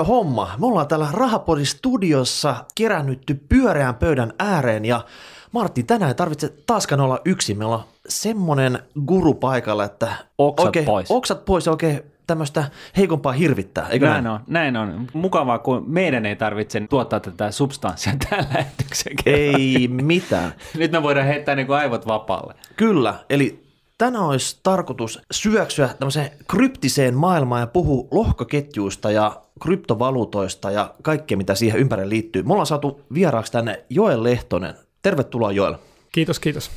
hieno homma. Me ollaan täällä Rahapodin studiossa kerännytty pyöreän pöydän ääreen ja Martti, tänään ei tarvitse taaskaan olla yksin. Meillä on semmonen guru paikalla, että Oksat oikein, pois. oksat pois ja oikein tämmöistä heikompaa hirvittää, eikö Näin näin? on, näin on. Mukavaa, kun meidän ei tarvitse tuottaa tätä substanssia tällä lähetyksen Ei mitään. Nyt me voidaan heittää niin kuin aivot vapaalle. Kyllä, eli tänään olisi tarkoitus syöksyä tämmöiseen kryptiseen maailmaan ja puhua lohkoketjuista ja kryptovaluutoista ja kaikkea, mitä siihen ympärille liittyy. Me ollaan saatu vieraaksi tänne Joel Lehtonen. Tervetuloa Joel. Kiitos, kiitos.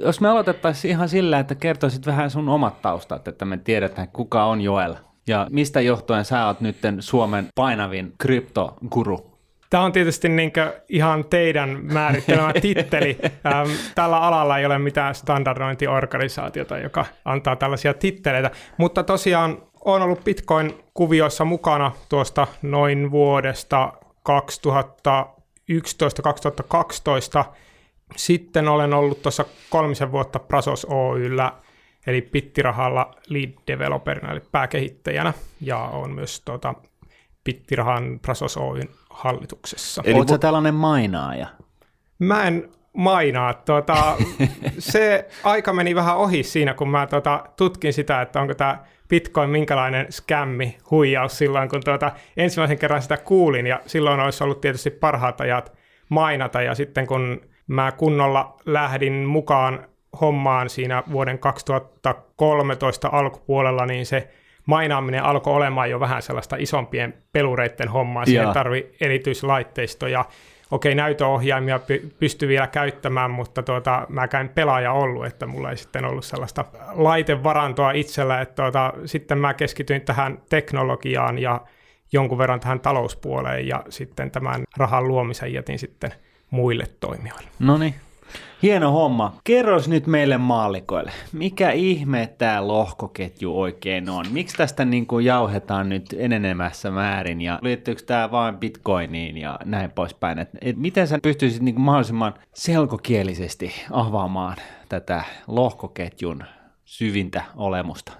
Jos me aloitettaisiin ihan sillä, että kertoisit vähän sun omat taustat, että me tiedetään, kuka on Joel. Ja mistä johtuen sä oot nyt Suomen painavin kryptoguru? Tämä on tietysti niin ihan teidän määrittelemä titteli. Ähm, Tällä alalla ei ole mitään standardointiorganisaatiota, joka antaa tällaisia titteleitä. Mutta tosiaan olen ollut Bitcoin-kuvioissa mukana tuosta noin vuodesta 2011-2012. Sitten olen ollut tuossa kolmisen vuotta Prasos Oyllä, eli Bittirahalla lead developerina, eli pääkehittäjänä, ja on myös tuota, Bittirahan Prasos Oyn hallituksessa. Eli sä vo- tällainen mainaaja? Mä en mainaa. Tuota, se aika meni vähän ohi siinä, kun mä tuota, tutkin sitä, että onko tämä Bitcoin minkälainen skämmi, huijaus silloin, kun tuota, ensimmäisen kerran sitä kuulin. Ja silloin olisi ollut tietysti parhaat ajat mainata. Ja sitten kun mä kunnolla lähdin mukaan hommaan siinä vuoden 2013 alkupuolella, niin se mainaaminen alkoi olemaan jo vähän sellaista isompien pelureiden hommaa. Siihen Joo. tarvi erityislaitteistoja. Okei, näytöohjaimia py- pystyi vielä käyttämään, mutta tuota, mä en pelaaja ollut, että mulla ei sitten ollut sellaista laitevarantoa itsellä, että tuota, sitten mä keskityin tähän teknologiaan ja jonkun verran tähän talouspuoleen ja sitten tämän rahan luomisen jätin sitten muille toimijoille. No niin. Hieno homma. Kerros nyt meille maallikoille, mikä ihme tämä lohkoketju oikein on? Miksi tästä niin kuin jauhetaan nyt enenemässä määrin ja liittyykö tämä vain bitcoiniin ja näin poispäin? Et, et miten sä pystyisit niin kuin mahdollisimman selkokielisesti avaamaan tätä lohkoketjun syvintä olemusta?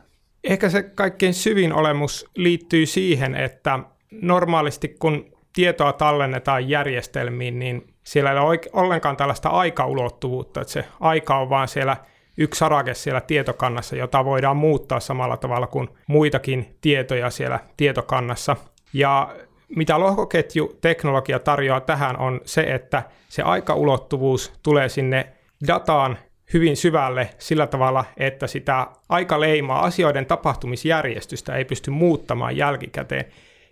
Ehkä se kaikkein syvin olemus liittyy siihen, että normaalisti kun tietoa tallennetaan järjestelmiin, niin siellä ei ole ollenkaan tällaista aikaulottuvuutta, että se aika on vaan siellä yksi sarake siellä tietokannassa, jota voidaan muuttaa samalla tavalla kuin muitakin tietoja siellä tietokannassa. Ja mitä lohkoketjuteknologia tarjoaa tähän on se, että se aikaulottuvuus tulee sinne dataan hyvin syvälle sillä tavalla, että sitä aikaleimaa asioiden tapahtumisjärjestystä ei pysty muuttamaan jälkikäteen.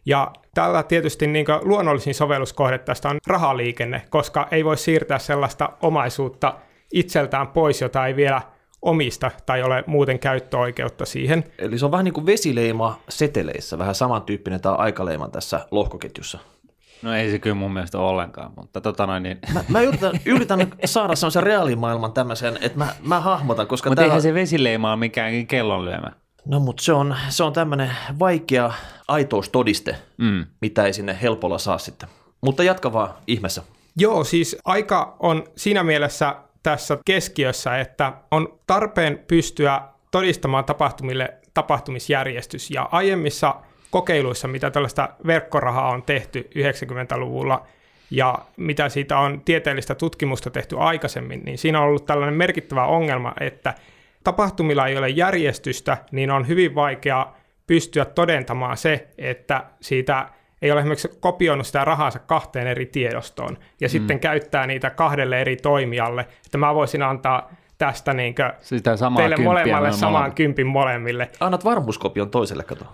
Ja tällä tietysti niin luonnollisin sovelluskohde tästä on rahaliikenne, koska ei voi siirtää sellaista omaisuutta itseltään pois, jota ei vielä omista tai ole muuten käyttöoikeutta siihen. Eli se on vähän niin kuin vesileima seteleissä, vähän samantyyppinen tämä aikaleima tässä lohkoketjussa. No ei se kyllä mun mielestä ole ollenkaan, mutta tota noin niin... Mä, mä yritän, yritän saada semmoisen reaalimaailman tämmöisen, että mä, mä hahmotan, koska Mutta täällä... eihän se vesileima ole mikään kellonlyömä. No mutta se on, se on tämmöinen vaikea aitoustodiste, Mm. mitä ei sinne helpolla saa sitten. Mutta jatka vaan ihmeessä. Joo, siis aika on siinä mielessä tässä keskiössä, että on tarpeen pystyä todistamaan tapahtumille tapahtumisjärjestys. Ja aiemmissa kokeiluissa, mitä tällaista verkkorahaa on tehty 90-luvulla ja mitä siitä on tieteellistä tutkimusta tehty aikaisemmin, niin siinä on ollut tällainen merkittävä ongelma, että tapahtumilla ei ole järjestystä, niin on hyvin vaikea pystyä todentamaan se, että siitä ei ole esimerkiksi kopioinut sitä rahansa kahteen eri tiedostoon ja mm. sitten käyttää niitä kahdelle eri toimijalle, että mä voisin antaa tästä niin Sitä samaa teille molemmalle molemmat. kympin molemmille. Annat varmuuskopion toiselle, kato.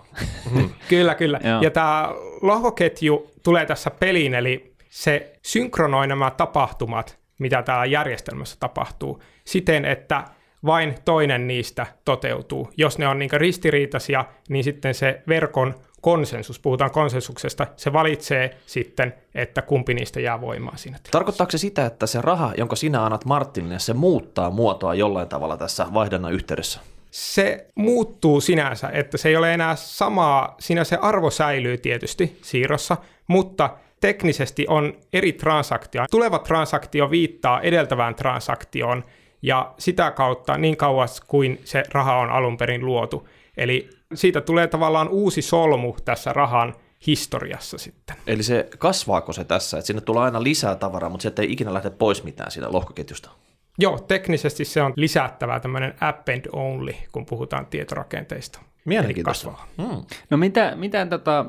Kyllä, kyllä. Joo. Ja tämä lohkoketju tulee tässä peliin, eli se synkronoi nämä tapahtumat, mitä täällä järjestelmässä tapahtuu, siten, että vain toinen niistä toteutuu. Jos ne on niin ristiriitaisia, niin sitten se verkon konsensus, puhutaan konsensuksesta, se valitsee sitten, että kumpi niistä jää voimaan siinä. tilanteessa. Tarkoittaako se sitä, että se raha, jonka sinä annat Martinille, se muuttaa muotoa jollain tavalla tässä vaihdannan yhteydessä? se muuttuu sinänsä, että se ei ole enää samaa, siinä se arvo säilyy tietysti siirrossa, mutta teknisesti on eri transaktio. Tuleva transaktio viittaa edeltävään transaktioon ja sitä kautta niin kauas kuin se raha on alun perin luotu. Eli siitä tulee tavallaan uusi solmu tässä rahan historiassa sitten. Eli se kasvaako se tässä, että sinne tulee aina lisää tavaraa, mutta sieltä ei ikinä lähde pois mitään siitä lohkoketjusta? Joo, teknisesti se on lisättävää tämmöinen append only, kun puhutaan tietorakenteista. Mielenkiintoista. Hmm. No mitä, mitä tota,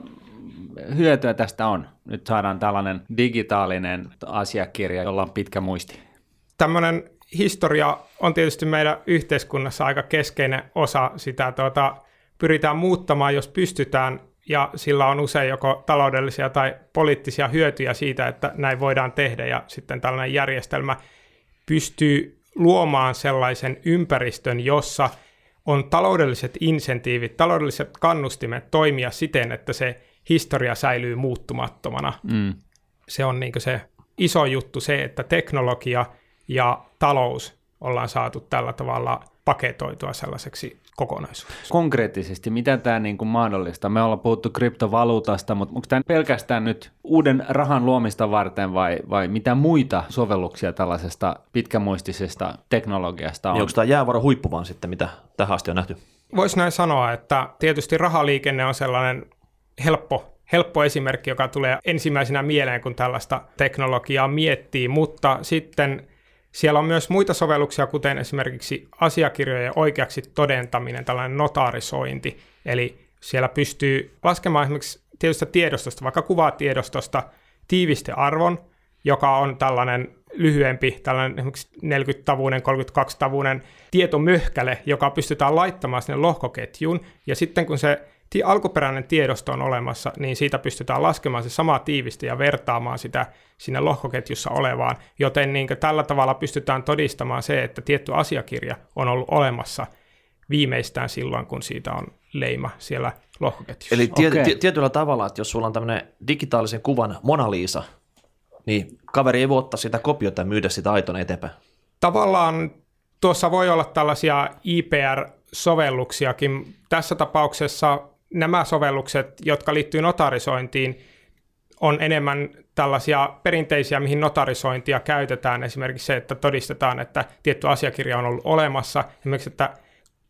hyötyä tästä on? Nyt saadaan tällainen digitaalinen asiakirja, jolla on pitkä muisti. Tämmöinen historia on tietysti meidän yhteiskunnassa aika keskeinen osa sitä. Tuota, pyritään muuttamaan, jos pystytään, ja sillä on usein joko taloudellisia tai poliittisia hyötyjä siitä, että näin voidaan tehdä, ja sitten tällainen järjestelmä pystyy luomaan sellaisen ympäristön, jossa on taloudelliset insentiivit, taloudelliset kannustimet toimia siten, että se historia säilyy muuttumattomana. Mm. Se on niin se iso juttu se, että teknologia ja talous ollaan saatu tällä tavalla paketoitua sellaiseksi kokonaisuudeksi. Konkreettisesti, mitä tämä niin kuin mahdollista? Me ollaan puhuttu kryptovaluutasta, mutta onko tämä pelkästään nyt uuden rahan luomista varten vai, vai mitä muita sovelluksia tällaisesta pitkämuistisesta teknologiasta on? Niin onko tämä jäävaro huippu vaan sitten, mitä tähän asti on nähty? Voisi näin sanoa, että tietysti rahaliikenne on sellainen helppo helppo esimerkki, joka tulee ensimmäisenä mieleen, kun tällaista teknologiaa miettii, mutta sitten siellä on myös muita sovelluksia, kuten esimerkiksi asiakirjojen oikeaksi todentaminen, tällainen notaarisointi. Eli siellä pystyy laskemaan esimerkiksi tietystä tiedostosta, vaikka kuvatiedostosta tiivistearvon, joka on tällainen lyhyempi, tällainen esimerkiksi 40-tavuinen, 32-tavuinen tietomöhkäle, joka pystytään laittamaan sinne lohkoketjuun. Ja sitten kun se alkuperäinen tiedosto on olemassa, niin siitä pystytään laskemaan se sama tiiviste ja vertaamaan sitä sinne lohkoketjussa olevaan, joten niin tällä tavalla pystytään todistamaan se, että tietty asiakirja on ollut olemassa viimeistään silloin, kun siitä on leima siellä lohkoketjussa. Eli tie- okay. tietyllä tavalla, että jos sulla on tämmöinen digitaalisen kuvan Mona Lisa, niin kaveri ei voi ottaa sitä kopiota ja myydä sitä aitona eteenpäin. Tavallaan tuossa voi olla tällaisia IPR-sovelluksiakin. Tässä tapauksessa nämä sovellukset, jotka liittyy notarisointiin, on enemmän tällaisia perinteisiä, mihin notarisointia käytetään. Esimerkiksi se, että todistetaan, että tietty asiakirja on ollut olemassa. Esimerkiksi, että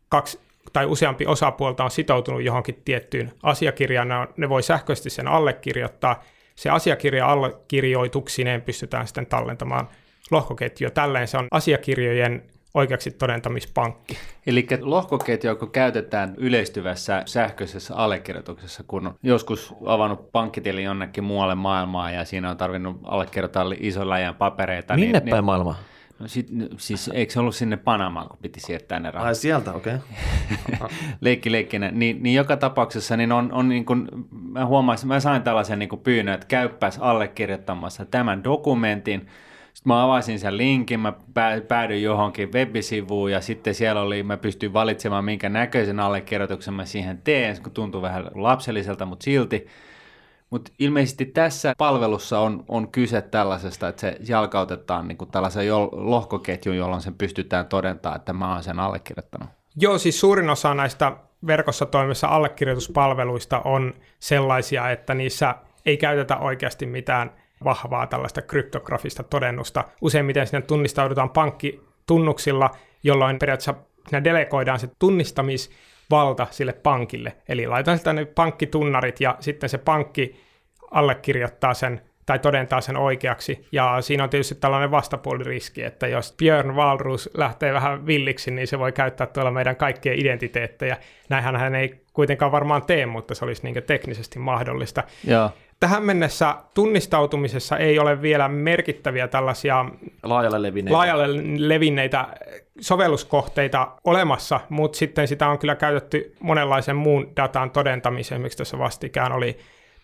kaksi tai useampi osapuolta on sitoutunut johonkin tiettyyn asiakirjaan, ne voi sähköisesti sen allekirjoittaa. Se asiakirja allekirjoituksineen pystytään sitten tallentamaan lohkoketju. Tälleen se on asiakirjojen oikeaksi todentamispankki. Eli lohkoketju, joka käytetään yleistyvässä sähköisessä allekirjoituksessa, kun on joskus avannut pankkitili jonnekin muualle maailmaan ja siinä on tarvinnut allekirjoittaa iso läjän papereita. Minne niin, päin niin, maailmaa? No sit, siis eikö se ollut sinne Panamaan, kun piti siirtää ne rahat? Ai sieltä, okei. Okay. leikki leikkinä. Niin, niin, joka tapauksessa niin on, on niin kuin, mä huomasin, mä sain tällaisen niin kuin pyynnön, että käyppäs allekirjoittamassa tämän dokumentin, sitten mä avasin sen linkin, mä päädyin johonkin webisivuun ja sitten siellä oli, mä pystyin valitsemaan minkä näköisen allekirjoituksen mä siihen teen, kun tuntuu vähän lapselliselta, mutta silti. Mutta ilmeisesti tässä palvelussa on, on kyse tällaisesta, että se jalkautetaan niin tällaisen jo, lohkoketjun, jolloin sen pystytään todentamaan, että mä oon sen allekirjoittanut. Joo, siis suurin osa näistä verkossa toimivissa allekirjoituspalveluista on sellaisia, että niissä ei käytetä oikeasti mitään – vahvaa tällaista kryptografista todennusta. Useimmiten sinne tunnistaudutaan pankkitunnuksilla, jolloin periaatteessa siinä delegoidaan se tunnistamisvalta sille pankille. Eli laitetaan sitä ne pankkitunnarit ja sitten se pankki allekirjoittaa sen tai todentaa sen oikeaksi. Ja siinä on tietysti tällainen vastapuoliriski, että jos Björn Walrus lähtee vähän villiksi, niin se voi käyttää tuolla meidän kaikkien identiteettejä. Näinhän hän ei kuitenkaan varmaan tee, mutta se olisi niin teknisesti mahdollista. Joo. Tähän mennessä tunnistautumisessa ei ole vielä merkittäviä tällaisia laajalle levinneitä, laajalle levinneitä sovelluskohteita olemassa, mutta sitten sitä on kyllä käytetty monenlaisen muun datan todentamiseen. Miksi tässä vastikään oli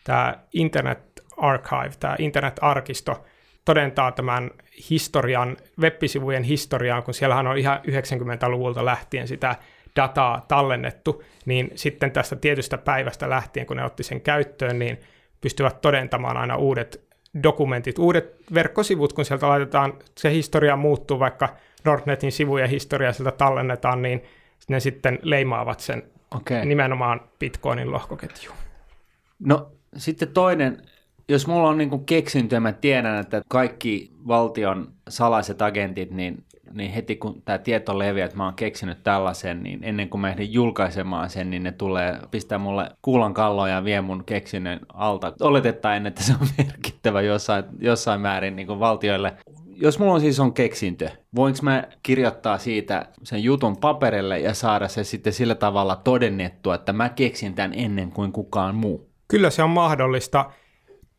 tämä Internet Archive, tämä internet-arkisto, todentaa tämän historian, web-sivujen historiaan, kun siellähän on ihan 90-luvulta lähtien sitä dataa tallennettu, niin sitten tästä tietystä päivästä lähtien, kun ne otti sen käyttöön, niin pystyvät todentamaan aina uudet dokumentit, uudet verkkosivut, kun sieltä laitetaan, se historia muuttuu, vaikka Nordnetin sivujen historia sieltä tallennetaan, niin ne sitten leimaavat sen okay. nimenomaan Bitcoinin lohkoketjuun. No sitten toinen jos mulla on niin keksintö mä tiedän, että kaikki valtion salaiset agentit, niin, niin heti kun tämä tieto leviää, että mä oon keksinyt tällaisen, niin ennen kuin mä ehdin julkaisemaan sen, niin ne tulee pistää mulle kuulan kalloja ja vie mun keksinnön alta. Oletettaen, että se on merkittävä jossain, jossain määrin niin kuin valtioille jos mulla on siis on keksintö, voinko mä kirjoittaa siitä sen jutun paperille ja saada se sitten sillä tavalla todennettua, että mä keksin tämän ennen kuin kukaan muu? Kyllä se on mahdollista.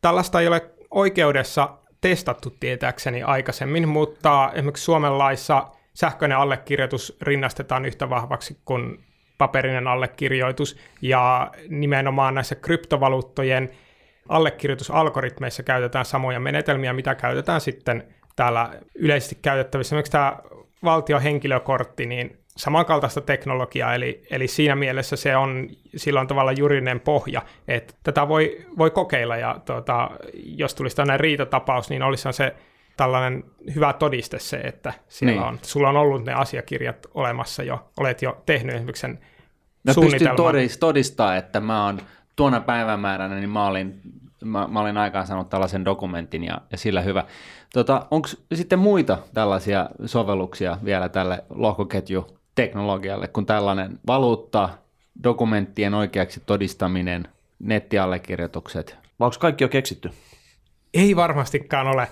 Tällaista ei ole oikeudessa testattu tietääkseni aikaisemmin, mutta esimerkiksi Suomen laissa sähköinen allekirjoitus rinnastetaan yhtä vahvaksi kuin paperinen allekirjoitus, ja nimenomaan näissä kryptovaluuttojen allekirjoitusalgoritmeissa käytetään samoja menetelmiä, mitä käytetään sitten täällä yleisesti käytettävissä. Esimerkiksi tämä valtion henkilökortti, niin samankaltaista teknologiaa, eli, eli siinä mielessä se on silloin tavalla juridinen pohja, että tätä voi, voi kokeilla, ja tuota, jos tulisi tällainen riitatapaus, niin olisi se tällainen hyvä todiste se, että siellä niin. on, sulla on ollut ne asiakirjat olemassa jo, olet jo tehnyt esimerkiksi sen Mä suunnitelman. pystyn todistaa, että mä oon tuona päivämääränä, niin mä olin, mä, mä olin aikaan saanut tällaisen dokumentin ja, ja sillä hyvä. Tota, Onko sitten muita tällaisia sovelluksia vielä tälle lohkoketjuteknologialle kuin tällainen valuutta, dokumenttien oikeaksi todistaminen, nettiallekirjoitukset? Vai onko kaikki jo keksitty? Ei varmastikaan ole.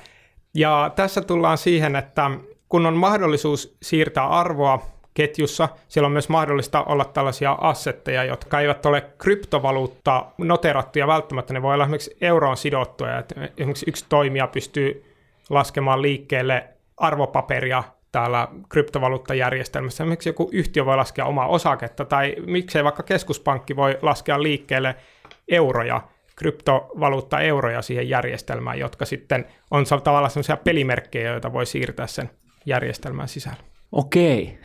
Ja tässä tullaan siihen, että kun on mahdollisuus siirtää arvoa ketjussa. Siellä on myös mahdollista olla tällaisia assetteja, jotka eivät ole kryptovaluutta noterattuja välttämättä. Ne voi olla esimerkiksi euroon sidottuja. Että esimerkiksi yksi toimija pystyy laskemaan liikkeelle arvopaperia täällä kryptovaluuttajärjestelmässä. Miksi joku yhtiö voi laskea omaa osaketta, tai miksei vaikka keskuspankki voi laskea liikkeelle euroja, kryptovaluutta-euroja siihen järjestelmään, jotka sitten on tavallaan sellaisia pelimerkkejä, joita voi siirtää sen järjestelmän sisällä. Okei.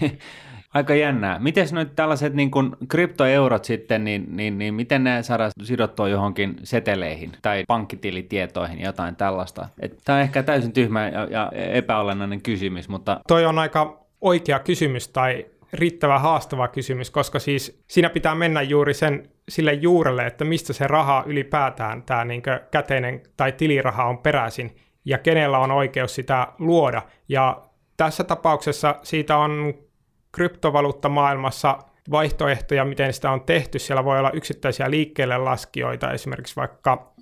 Aika jännää. Miten nyt tällaiset niin kuin kryptoeurot sitten, niin, niin, niin miten ne saadaan sidottua johonkin seteleihin tai pankkitilitietoihin, jotain tällaista? Tämä on ehkä täysin tyhmä ja, ja epäolennainen kysymys, mutta... Toi on aika oikea kysymys tai riittävä haastava kysymys, koska siis siinä pitää mennä juuri sen sille juurelle, että mistä se raha ylipäätään, tämä niin käteinen tai tiliraha on peräisin ja kenellä on oikeus sitä luoda. Ja tässä tapauksessa siitä on kryptovaluuttamaailmassa vaihtoehtoja, miten sitä on tehty. Siellä voi olla yksittäisiä liikkeelle laskijoita, esimerkiksi vaikka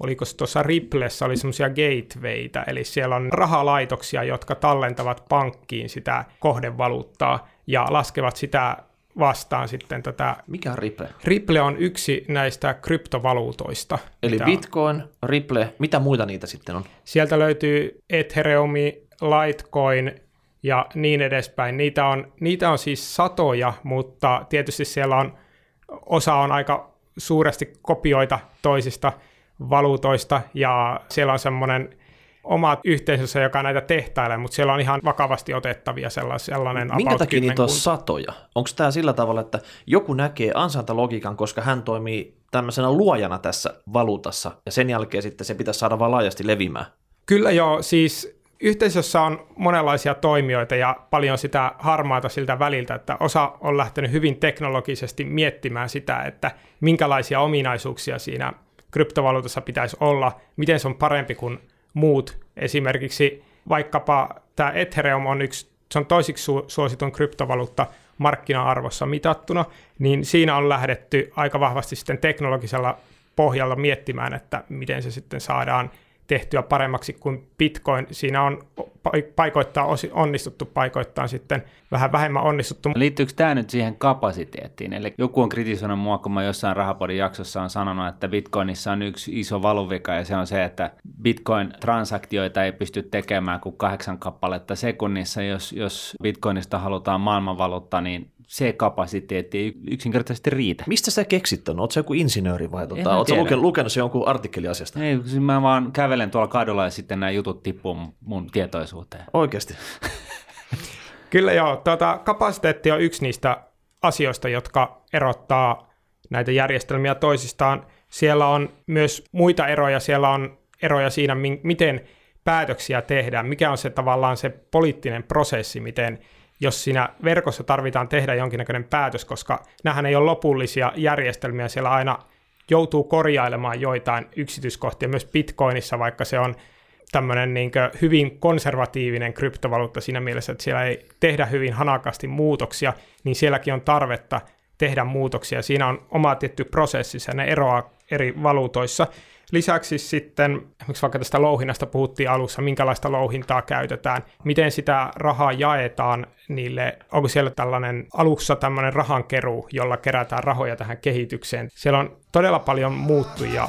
oliko se tuossa Ripplessä, oli semmoisia gatewayta, eli siellä on rahalaitoksia, jotka tallentavat pankkiin sitä kohdevaluuttaa ja laskevat sitä vastaan sitten tätä... Mikä on Ripple? Ripple on yksi näistä kryptovaluutoista. Eli Bitcoin, on. Ripple, mitä muita niitä sitten on? Sieltä löytyy Ethereumi, Litecoin, ja niin edespäin. Niitä on, niitä on siis satoja, mutta tietysti siellä on, osa on aika suuresti kopioita toisista valuutoista, ja siellä on semmoinen oma yhteisössä, joka näitä tehtailee, mutta siellä on ihan vakavasti otettavia sellainen Minkä takia niitä on satoja? Onko tämä sillä tavalla, että joku näkee ansantalogiikan, koska hän toimii tämmöisenä luojana tässä valuutassa, ja sen jälkeen sitten se pitäisi saada vaan laajasti levimään? Kyllä joo, siis yhteisössä on monenlaisia toimijoita ja paljon sitä harmaata siltä väliltä, että osa on lähtenyt hyvin teknologisesti miettimään sitä, että minkälaisia ominaisuuksia siinä kryptovaluutassa pitäisi olla, miten se on parempi kuin muut. Esimerkiksi vaikkapa tämä Ethereum on yksi, se on toisiksi su- suositun kryptovaluutta markkina-arvossa mitattuna, niin siinä on lähdetty aika vahvasti sitten teknologisella pohjalla miettimään, että miten se sitten saadaan tehtyä paremmaksi kuin Bitcoin. Siinä on paikoittaa onnistuttu, paikoittaa sitten vähän vähemmän onnistuttu. Liittyykö tämä nyt siihen kapasiteettiin? Eli joku on kritisoinut mua, kun mä jossain rahapodin jaksossa on sanonut, että Bitcoinissa on yksi iso valuvika ja se on se, että Bitcoin-transaktioita ei pysty tekemään kuin kahdeksan kappaletta sekunnissa. Jos, jos Bitcoinista halutaan maailmanvaluutta, niin se kapasiteetti ei yksinkertaisesti riitä. Mistä sä keksit on? Oletko joku insinööri vai tota, oletko lukenut, lukenut jonkun artikkeli asiasta? Ei, siis mä vaan kävelen tuolla kadulla ja sitten nämä jutut tippuu mun tietoisuuteen. Oikeasti? Kyllä joo. Tuota, kapasiteetti on yksi niistä asioista, jotka erottaa näitä järjestelmiä toisistaan. Siellä on myös muita eroja. Siellä on eroja siinä, miten päätöksiä tehdään, mikä on se tavallaan se poliittinen prosessi, miten jos siinä verkossa tarvitaan tehdä jonkinnäköinen päätös, koska nämähän ei ole lopullisia järjestelmiä, siellä aina joutuu korjailemaan joitain yksityiskohtia myös Bitcoinissa, vaikka se on tämmöinen niin hyvin konservatiivinen kryptovaluutta siinä mielessä, että siellä ei tehdä hyvin hanakasti muutoksia, niin sielläkin on tarvetta tehdä muutoksia. Siinä on oma tietty prosessi, ja ne eroaa eri valuutoissa. Lisäksi sitten, esimerkiksi vaikka tästä louhinnasta puhuttiin alussa, minkälaista louhintaa käytetään, miten sitä rahaa jaetaan niille, onko siellä tällainen alussa tämmöinen rahankeruu, jolla kerätään rahoja tähän kehitykseen. Siellä on todella paljon muuttujia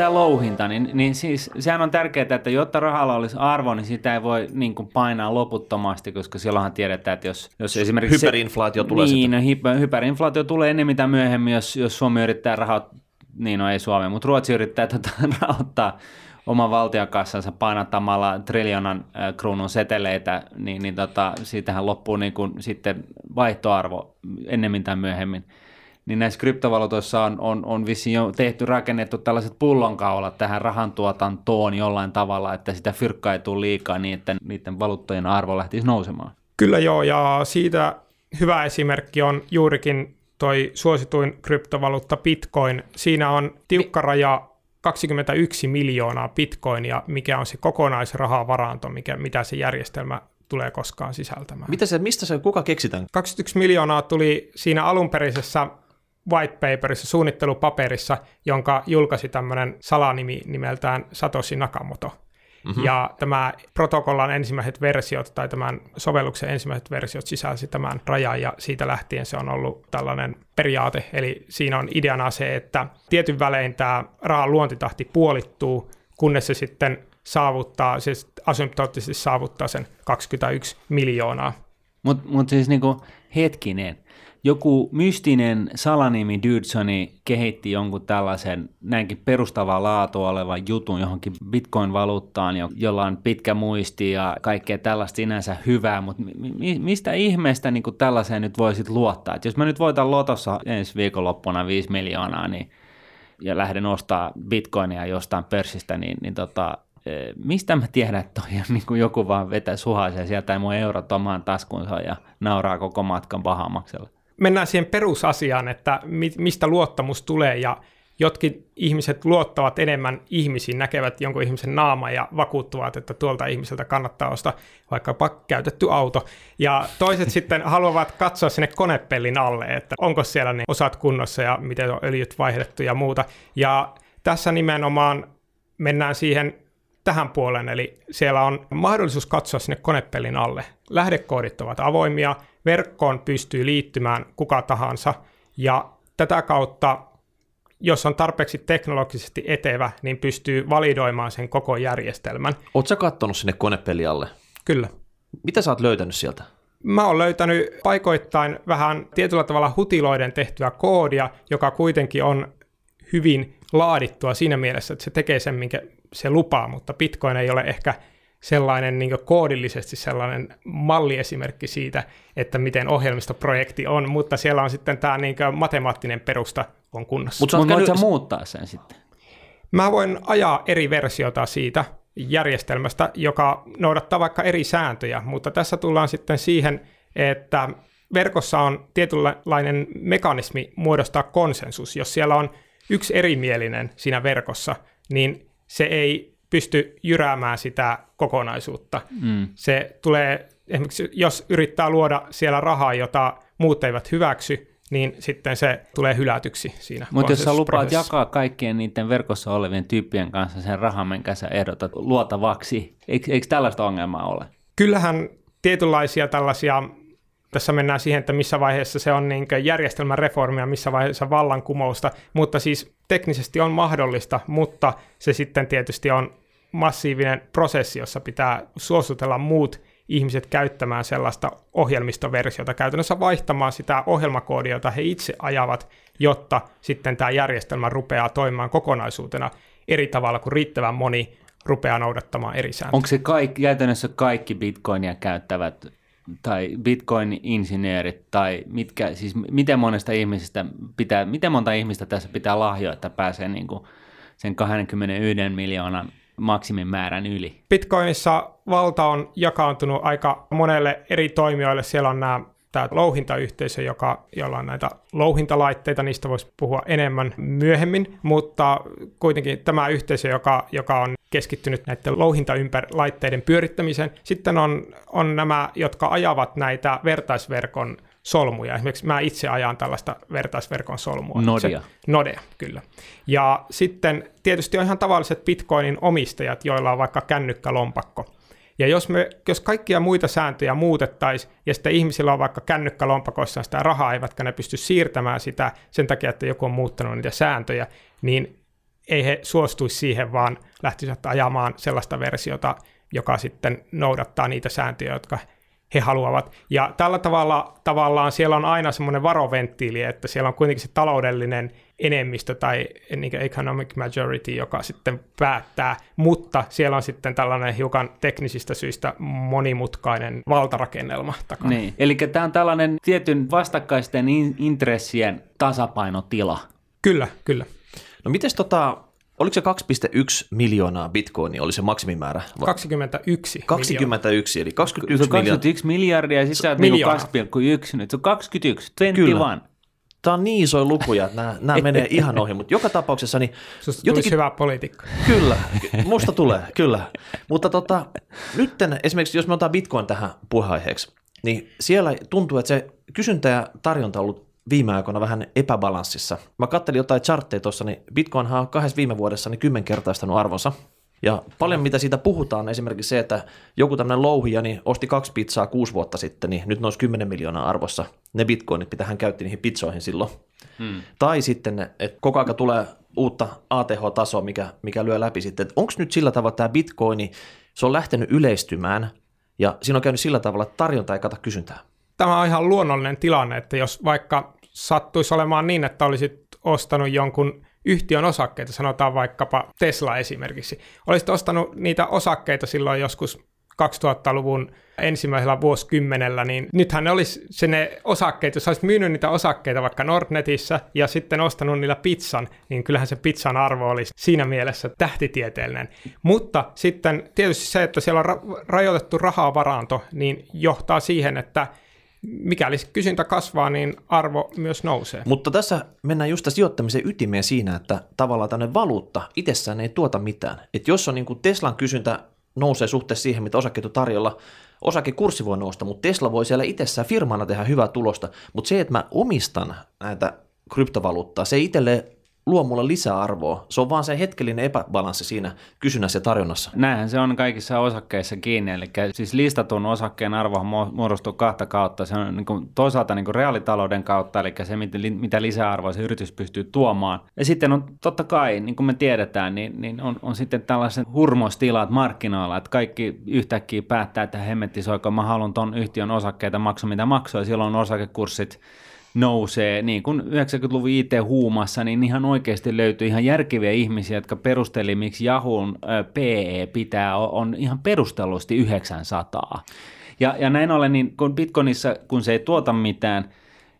tämä louhinta, niin, niin siis sehän on tärkeää, että jotta rahalla olisi arvo, niin sitä ei voi niin kuin painaa loputtomasti, koska silloinhan tiedetään, että jos, jos esimerkiksi... Hyperinflaatio tulee Niin, no, hyper, hyperinflaatio tulee ennen mitä myöhemmin, jos, jos Suomi yrittää rahaa, niin no ei Suomi, mutta Ruotsi yrittää tota, rahoittaa oman valtionkassansa painattamalla triljoonan äh, kruunun seteleitä, niin, niin tota, siitähän loppuu niin kuin sitten vaihtoarvo ennemmin tai myöhemmin niin näissä kryptovaluutoissa on, on, on vissiin jo tehty, rakennettu tällaiset pullonkaulat tähän rahantuotantoon jollain tavalla, että sitä fyrkkaa ei tule liikaa niin, että niiden valuuttojen arvo lähtisi nousemaan. Kyllä joo, ja siitä hyvä esimerkki on juurikin toi suosituin kryptovaluutta Bitcoin. Siinä on tiukka raja 21 miljoonaa bitcoinia, mikä on se kokonaisrahavaranto, mikä, mitä se järjestelmä tulee koskaan sisältämään. Mitä se, mistä se, kuka keksitään? 21 miljoonaa tuli siinä alunperisessä white paperissa, suunnittelupaperissa, jonka julkaisi tämmöinen salanimi nimeltään Satoshi Nakamoto. Mm-hmm. Ja tämä protokollan ensimmäiset versiot tai tämän sovelluksen ensimmäiset versiot sisälsi tämän rajan ja siitä lähtien se on ollut tällainen periaate. Eli siinä on ideana se, että tietyn välein tämä rahan luontitahti puolittuu, kunnes se sitten saavuttaa, siis asymptoottisesti saavuttaa sen 21 miljoonaa. Mutta mut siis niinku hetkinen, joku mystinen salanimi Dudesoni kehitti jonkun tällaisen näinkin perustavaa laatua olevan jutun johonkin bitcoin-valuuttaan, jolla on pitkä muisti ja kaikkea tällaista sinänsä hyvää, mutta mi- mistä ihmeestä niin tällaiseen nyt voisit luottaa? Et jos mä nyt voitan lotossa ensi viikonloppuna 5 miljoonaa niin, ja lähden ostaa bitcoinia jostain pörssistä, niin, niin tota, e, mistä mä tiedän, että toi on niin kuin joku vaan vetää suhaisee sieltä mun eurot omaan taskunsa ja nauraa koko matkan pahamaksella? Mennään siihen perusasiaan, että mistä luottamus tulee ja jotkin ihmiset luottavat enemmän ihmisiin, näkevät jonkun ihmisen naama ja vakuuttuvat, että tuolta ihmiseltä kannattaa ostaa vaikkapa käytetty auto. Ja toiset sitten haluavat katsoa sinne konepellin alle, että onko siellä ne osat kunnossa ja miten on öljyt vaihdettu ja muuta. Ja tässä nimenomaan mennään siihen tähän puoleen, eli siellä on mahdollisuus katsoa sinne konepellin alle. Lähdekoodit ovat avoimia, verkkoon pystyy liittymään kuka tahansa, ja tätä kautta, jos on tarpeeksi teknologisesti etevä, niin pystyy validoimaan sen koko järjestelmän. Oletko kattonut sinne konepeli alle? Kyllä. Mitä sä oot löytänyt sieltä? Mä oon löytänyt paikoittain vähän tietyllä tavalla hutiloiden tehtyä koodia, joka kuitenkin on hyvin laadittua siinä mielessä, että se tekee sen, minkä se lupaa, mutta Bitcoin ei ole ehkä sellainen niin koodillisesti sellainen malliesimerkki siitä, että miten ohjelmistoprojekti on, mutta siellä on sitten tämä niin matemaattinen perusta on kunnossa. Mutta Mut voit muuttaa sen sitten? Mä voin ajaa eri versiota siitä järjestelmästä, joka noudattaa vaikka eri sääntöjä, mutta tässä tullaan sitten siihen, että verkossa on tietynlainen mekanismi muodostaa konsensus. Jos siellä on yksi erimielinen siinä verkossa, niin se ei pysty jyräämään sitä kokonaisuutta. Mm. Se tulee, esimerkiksi jos yrittää luoda siellä rahaa, jota muut eivät hyväksy, niin sitten se tulee hylätyksi siinä Mutta jos sä lupaat jakaa kaikkien niiden verkossa olevien tyyppien kanssa sen rahan, minkä sä ehdotat luotavaksi, eikö, eikö tällaista ongelmaa ole? Kyllähän tietynlaisia tällaisia tässä mennään siihen, että missä vaiheessa se on niin järjestelmän reformia, missä vaiheessa vallankumousta, mutta siis teknisesti on mahdollista, mutta se sitten tietysti on massiivinen prosessi, jossa pitää suositella muut ihmiset käyttämään sellaista ohjelmistoversiota, käytännössä vaihtamaan sitä ohjelmakoodia, jota he itse ajavat, jotta sitten tämä järjestelmä rupeaa toimimaan kokonaisuutena eri tavalla kuin riittävän moni rupeaa noudattamaan eri sääntöjä. Onko se kaikki, käytännössä kaikki bitcoinia käyttävät tai bitcoin-insinöörit tai mitkä, siis miten monesta ihmisestä pitää, miten monta ihmistä tässä pitää lahjoa, että pääsee niin kuin sen 21 miljoonan maksimin määrän yli? Bitcoinissa valta on jakaantunut aika monelle eri toimijoille. Siellä on nämä tämä louhintayhteisö, joka, jolla on näitä louhintalaitteita, niistä voisi puhua enemmän myöhemmin, mutta kuitenkin tämä yhteisö, joka, joka on keskittynyt näiden louhintalaitteiden pyörittämiseen. Sitten on, on nämä, jotka ajavat näitä vertaisverkon solmuja. Esimerkiksi mä itse ajan tällaista vertaisverkon solmua. Nodea. Se, Nodea, kyllä. Ja sitten tietysti on ihan tavalliset Bitcoinin omistajat, joilla on vaikka kännykkälompakko. Ja jos, me, jos kaikkia muita sääntöjä muutettaisiin, ja sitten ihmisillä on vaikka kännykkälompakoissaan sitä rahaa, eivätkä ne pysty siirtämään sitä sen takia, että joku on muuttanut niitä sääntöjä, niin ei he suostuisi siihen, vaan lähtisivät ajamaan sellaista versiota, joka sitten noudattaa niitä sääntöjä, jotka he haluavat. Ja tällä tavalla tavallaan siellä on aina semmoinen varoventtiili, että siellä on kuitenkin se taloudellinen enemmistö tai niin economic majority, joka sitten päättää, mutta siellä on sitten tällainen hiukan teknisistä syistä monimutkainen valtarakennelma takana. Niin. Eli tämä on tällainen tietyn vastakkaisten intressien tasapainotila. Kyllä, kyllä. No miten tota, oliko se 2,1 miljoonaa bitcoinia oli se maksimimäärä? 21 21, miljoonaa. eli 21 miljoonaa. 21 miljardia ja sitten sä oot niinku 2,1, nyt se on 21, 21. Kyllä. Tämä on niin isoja lukuja, että nämä, nämä menee ihan ohi, mutta joka tapauksessa... Niin Susta jotenkin... hyvä poliitikko. Kyllä, musta tulee, kyllä. Mutta tota, nyt esimerkiksi, jos me otetaan Bitcoin tähän puheenaiheeksi, niin siellä tuntuu, että se kysyntä ja tarjonta on ollut viime aikoina vähän epäbalanssissa. Mä kattelin jotain chartteja tuossa, niin Bitcoinhan on kahdessa viime vuodessa niin kymmenkertaistanut arvonsa. Ja paljon mitä siitä puhutaan, esimerkiksi se, että joku tämmöinen louhija niin osti kaksi pizzaa kuusi vuotta sitten, niin nyt nousi 10 miljoonaa arvossa ne bitcoinit, mitä hän käytti niihin pizzoihin silloin. Hmm. Tai sitten, että koko ajan tulee uutta ATH-tasoa, mikä, mikä lyö läpi sitten. Onko nyt sillä tavalla, että tämä bitcoini, se on lähtenyt yleistymään ja siinä on käynyt sillä tavalla, että tarjonta ei kata kysyntää? Tämä on ihan luonnollinen tilanne, että jos vaikka sattuisi olemaan niin, että olisit ostanut jonkun yhtiön osakkeita, sanotaan vaikkapa Tesla esimerkiksi. Olisit ostanut niitä osakkeita silloin joskus 2000-luvun ensimmäisellä vuosikymmenellä, niin nythän ne olisi se ne osakkeet, jos olisit myynyt niitä osakkeita vaikka Nordnetissä ja sitten ostanut niillä pizzan, niin kyllähän se pizzan arvo olisi siinä mielessä tähtitieteellinen. Mutta sitten tietysti se, että siellä on ra- rajoitettu rahavaranto, niin johtaa siihen, että mikäli kysyntä kasvaa, niin arvo myös nousee. Mutta tässä mennään just sijoittamisen ytimeen siinä, että tavallaan tämmöinen valuutta itsessään ei tuota mitään. Että jos on niin kuin Teslan kysyntä nousee suhteessa siihen, mitä osakkeet on tarjolla, osakekurssi voi nousta, mutta Tesla voi siellä itsessään firmana tehdä hyvää tulosta, mutta se, että mä omistan näitä kryptovaluuttaa, se ei itselle luo mulle lisäarvoa. Se on vaan se hetkellinen epäbalanssi siinä kysynnässä ja tarjonnassa. Näinhän se on kaikissa osakkeissa kiinni, eli siis listatun osakkeen arvo muodostuu kahta kautta. Se on niin kuin toisaalta niin kuin reaalitalouden kautta, eli se mitä lisäarvoa se yritys pystyy tuomaan. Ja sitten on totta kai, niin kuin me tiedetään, niin, niin on, on sitten tällaiset hurmostilat markkinoilla, että kaikki yhtäkkiä päättää, että hemmetti soiko, mä haluan ton yhtiön osakkeita maksaa mitä maksoi, ja silloin osakekurssit nousee, niin kuin 90-luvun IT-huumassa, niin ihan oikeasti löytyy ihan järkeviä ihmisiä, jotka perusteli, miksi Yahoo'n PE pitää, on ihan perustellusti 900. Ja, ja näin ollen, niin kun Bitcoinissa, kun se ei tuota mitään,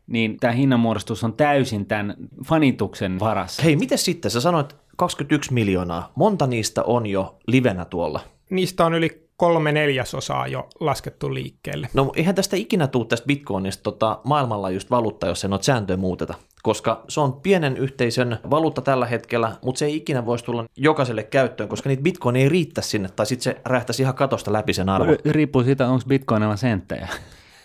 niin tämä hinnanmuodostus on täysin tämän fanituksen varassa. Hei, miten sitten? Sä sanoit 21 miljoonaa. Monta niistä on jo livenä tuolla? Niistä on yli kolme neljäsosaa jo laskettu liikkeelle. No eihän tästä ikinä tule tästä bitcoinista tota, maailmanlaajuista valuutta, jos ei noita sääntöjä muuteta, koska se on pienen yhteisön valuutta tällä hetkellä, mutta se ei ikinä voisi tulla jokaiselle käyttöön, koska niitä bitcoin ei riittäisi sinne, tai sitten se rähtäisi ihan katosta läpi sen arvo. Riippuu siitä, onko bitcoinilla senttejä.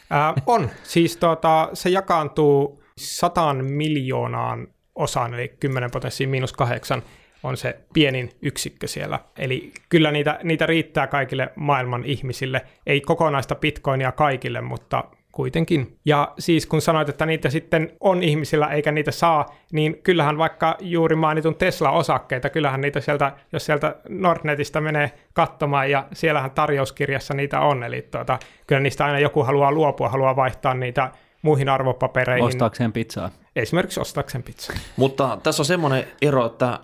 Ää, on. Siis tota, se jakaantuu sataan miljoonaan osaan, eli 10 potenssiin miinus kahdeksan on se pienin yksikkö siellä. Eli kyllä niitä, niitä riittää kaikille maailman ihmisille. Ei kokonaista bitcoinia kaikille, mutta kuitenkin. Ja siis kun sanoit, että niitä sitten on ihmisillä eikä niitä saa, niin kyllähän vaikka juuri mainitun Tesla-osakkeita, kyllähän niitä sieltä, jos sieltä Nordnetista menee katsomaan ja siellähän tarjouskirjassa niitä on, eli tuota, kyllä niistä aina joku haluaa luopua, haluaa vaihtaa niitä muihin arvopapereihin. Ostaakseen pizzaa. Esimerkiksi ostaakseen pizzaa. Mutta tässä on semmoinen ero, että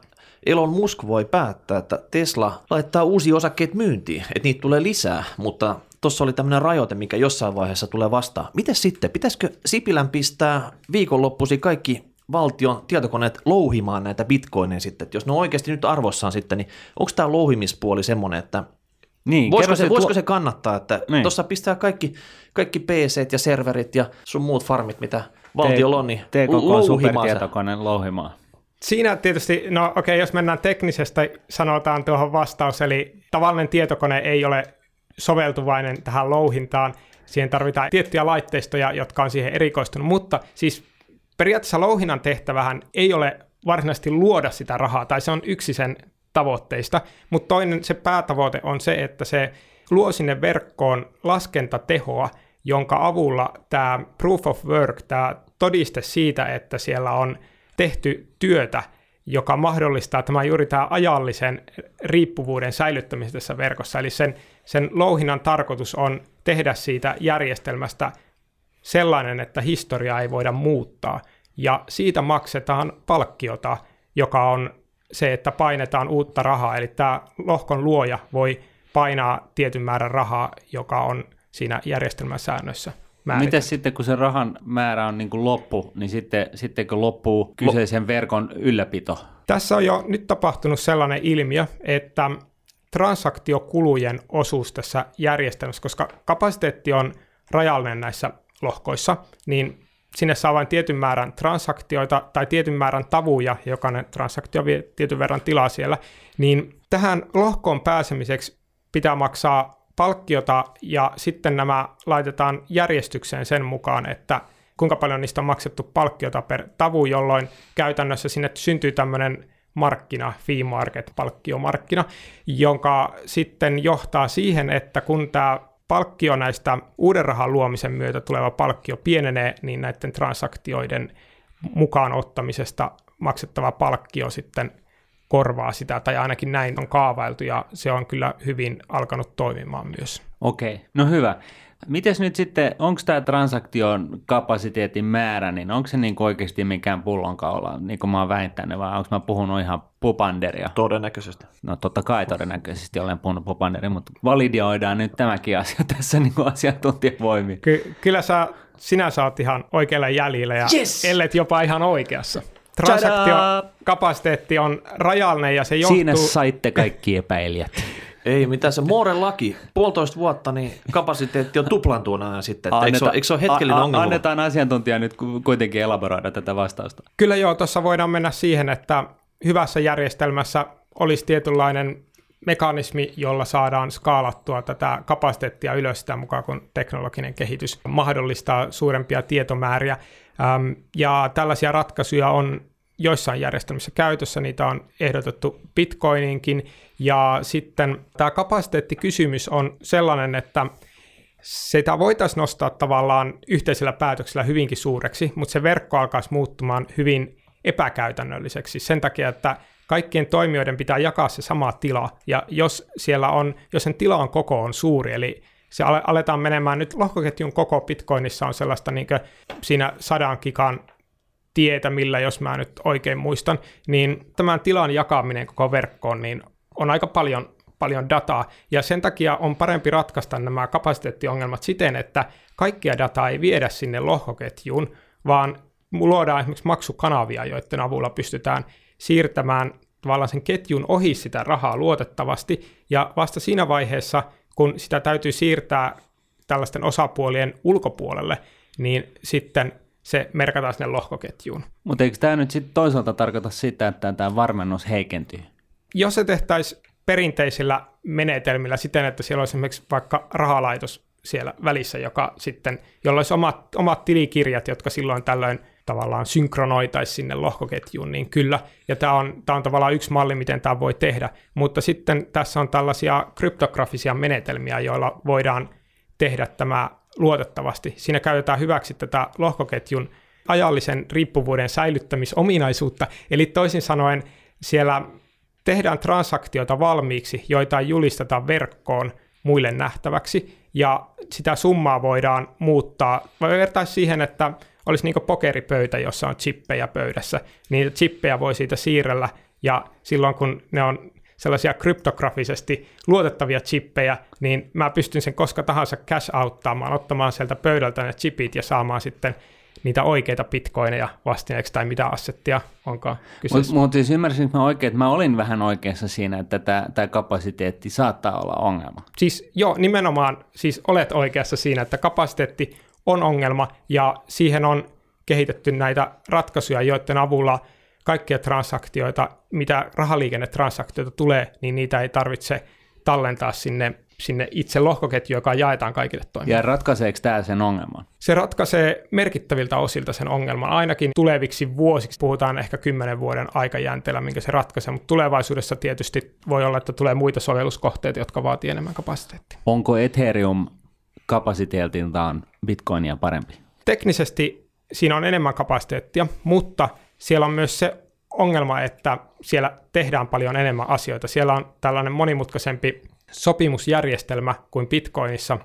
Elon Musk voi päättää, että Tesla laittaa uusia osakkeet myyntiin, että niitä tulee lisää, mutta tuossa oli tämmöinen rajoite, mikä jossain vaiheessa tulee vastaan. Miten sitten? Pitäisikö Sipilän pistää viikonloppuisin kaikki valtion tietokoneet louhimaan näitä bitcoineja sitten, että jos ne on oikeasti nyt arvossaan sitten, niin onko tämä louhimispuoli semmoinen, että Niin, voisiko, se, se voisiko tuo- se kannattaa, että Niin. tuossa pistää kaikki, kaikki PC ja serverit ja sun muut farmit, mitä valtiolla on, niin TKK louhimaan supertietokone louhimaan. Siinä tietysti, no okei, okay, jos mennään teknisestä, sanotaan tuohon vastaus, eli tavallinen tietokone ei ole soveltuvainen tähän louhintaan. Siihen tarvitaan tiettyjä laitteistoja, jotka on siihen erikoistunut, mutta siis periaatteessa louhinnan tehtävähän ei ole varsinaisesti luoda sitä rahaa, tai se on yksi sen tavoitteista, mutta toinen se päätavoite on se, että se luo sinne verkkoon laskentatehoa, jonka avulla tämä proof of work, tämä todiste siitä, että siellä on tehty työtä, joka mahdollistaa tämä juuri tämä ajallisen riippuvuuden säilyttämisen tässä verkossa. Eli sen, sen louhinnan tarkoitus on tehdä siitä järjestelmästä sellainen, että historiaa ei voida muuttaa. Ja siitä maksetaan palkkiota, joka on se, että painetaan uutta rahaa. Eli tämä lohkon luoja voi painaa tietyn määrän rahaa, joka on siinä järjestelmän säännössä määritelty. Miten sitten, kun se rahan määrä on niin kuin loppu, niin sitten, sitten kun loppuu kyseisen verkon ylläpito? Tässä on jo nyt tapahtunut sellainen ilmiö, että transaktiokulujen osuus tässä järjestelmässä, koska kapasiteetti on rajallinen näissä lohkoissa, niin sinne saa vain tietyn määrän transaktioita tai tietyn määrän tavuja, jokainen transaktio vie tietyn verran tilaa siellä, niin tähän lohkoon pääsemiseksi pitää maksaa palkkiota ja sitten nämä laitetaan järjestykseen sen mukaan, että kuinka paljon niistä on maksettu palkkiota per tavu, jolloin käytännössä sinne syntyy tämmöinen markkina, fee market, palkkiomarkkina, jonka sitten johtaa siihen, että kun tämä palkkio näistä uuden rahan luomisen myötä tuleva palkkio pienenee, niin näiden transaktioiden mukaan ottamisesta maksettava palkkio sitten korvaa sitä, tai ainakin näin on kaavailtu, ja se on kyllä hyvin alkanut toimimaan myös. Okei, no hyvä. Mites nyt sitten, onko tämä transaktion kapasiteetin määrä, niin onko se niin oikeasti mikään pullonkaula, niin kuin mä oon väittänyt, vai onko mä puhunut ihan pupanderia? Todennäköisesti. No totta kai todennäköisesti olen puhunut pupanderia, mutta validioidaan nyt tämäkin asia tässä niin kuin asiantuntijavoimin. Ky- kyllä sä, sinä saat ihan oikealla jäljellä, ja Yes! ellet jopa ihan oikeassa. Transaktiokapasiteetti on rajallinen, ja se johtuu... Siinä saitte kaikki epäilijät. Ei, mitä se Mooren laki, puolitoista vuotta, niin kapasiteetti on tuplantuuna sitten. Että eikö, se ole, eikö se ole hetkellinen a- a- ongelma? Annetaan asiantuntija nyt ku- kuitenkin elaboroida tätä vastausta. Kyllä joo, tuossa voidaan mennä siihen, että hyvässä järjestelmässä olisi tietynlainen mekanismi, jolla saadaan skaalattua tätä kapasiteettia ylös sitä mukaan, kun teknologinen kehitys mahdollistaa suurempia tietomääriä. Äm, ja tällaisia ratkaisuja on joissain järjestelmissä käytössä, niitä on ehdotettu Bitcoininkin, ja sitten tämä kapasiteettikysymys on sellainen, että sitä voitaisiin nostaa tavallaan yhteisellä päätöksellä hyvinkin suureksi, mutta se verkko alkaisi muuttumaan hyvin epäkäytännölliseksi sen takia, että kaikkien toimijoiden pitää jakaa se sama tila, ja jos siellä on, jos sen tilan koko on suuri, eli se ale, aletaan menemään. Nyt, lohkoketjun koko Bitcoinissa on sellaista niin siinä sadan gigan tietä, millä jos mä nyt oikein muistan, niin tämän tilan jakaminen koko verkkoon, niin on aika paljon, paljon dataa, ja sen takia on parempi ratkaista nämä kapasiteettiongelmat siten, että kaikkia dataa ei viedä sinne lohkoketjuun, vaan luodaan esimerkiksi maksukanavia, joiden avulla pystytään siirtämään tavallaan sen ketjun ohi sitä rahaa luotettavasti, ja vasta siinä vaiheessa, kun sitä täytyy siirtää tällaisten osapuolien ulkopuolelle, niin sitten se merkataan sinne lohkoketjuun. Mutta eikö tämä nyt sitten toisaalta tarkoita sitä, että tämä varmennus heikentyy? Jos se tehtäisiin perinteisillä menetelmillä siten, että siellä olisi esimerkiksi vaikka rahalaitos siellä välissä, joka sitten, jolla olisi omat, omat tilikirjat, jotka silloin tällöin tavallaan synkronoitaisiin sinne lohkoketjuun, niin kyllä, ja tämä on, tämä on tavallaan yksi malli, miten tämä voi tehdä, mutta sitten tässä on tällaisia kryptografisia menetelmiä, joilla voidaan tehdä tämä luotettavasti. Siinä käytetään hyväksi tätä lohkoketjun ajallisen riippuvuuden säilyttämisominaisuutta, eli toisin sanoen siellä tehdään transaktioita valmiiksi, joita ei julisteta verkkoon muille nähtäväksi, ja sitä summaa voidaan muuttaa. Voi vertaa siihen, että olisi niin pokeripöytä, jossa on chippejä pöydässä, niin chippejä voi siitä siirrellä, ja silloin kun ne on sellaisia kryptografisesti luotettavia chippejä, niin mä pystyn sen koska tahansa cash outtaamaan, ottamaan sieltä pöydältä ne chipit ja saamaan sitten niitä oikeita bitcoineja vastineeksi tai mitä assettia onkaan kyseessä. Mutta siis ymmärsinkö mä oikein, että mä olin vähän oikeassa siinä, että tämä kapasiteetti saattaa olla ongelma? Siis joo, nimenomaan siis olet oikeassa siinä, että kapasiteetti on ongelma ja siihen on kehitetty näitä ratkaisuja, joiden avulla kaikkia transaktioita, mitä rahaliikennetransaktioita tulee, niin niitä ei tarvitse tallentaa sinne sinne itse lohkoketju, joka jaetaan kaikille toimijoille. Ja ratkaiseeko tämä sen ongelman? Se ratkaisee merkittäviltä osilta sen ongelman. Ainakin tuleviksi vuosiksi puhutaan ehkä kymmenen vuoden aikajänteellä, minkä se ratkaisee, mutta tulevaisuudessa tietysti voi olla, että tulee muita sovelluskohteita, jotka vaatii enemmän kapasiteettia. Onko Ethereum kapasiteetiltaan Bitcoinia parempi? Teknisesti siinä on enemmän kapasiteettia, mutta siellä on myös se ongelma, että siellä tehdään paljon enemmän asioita. Siellä on tällainen monimutkaisempi sopimusjärjestelmä kuin Bitcoinissa.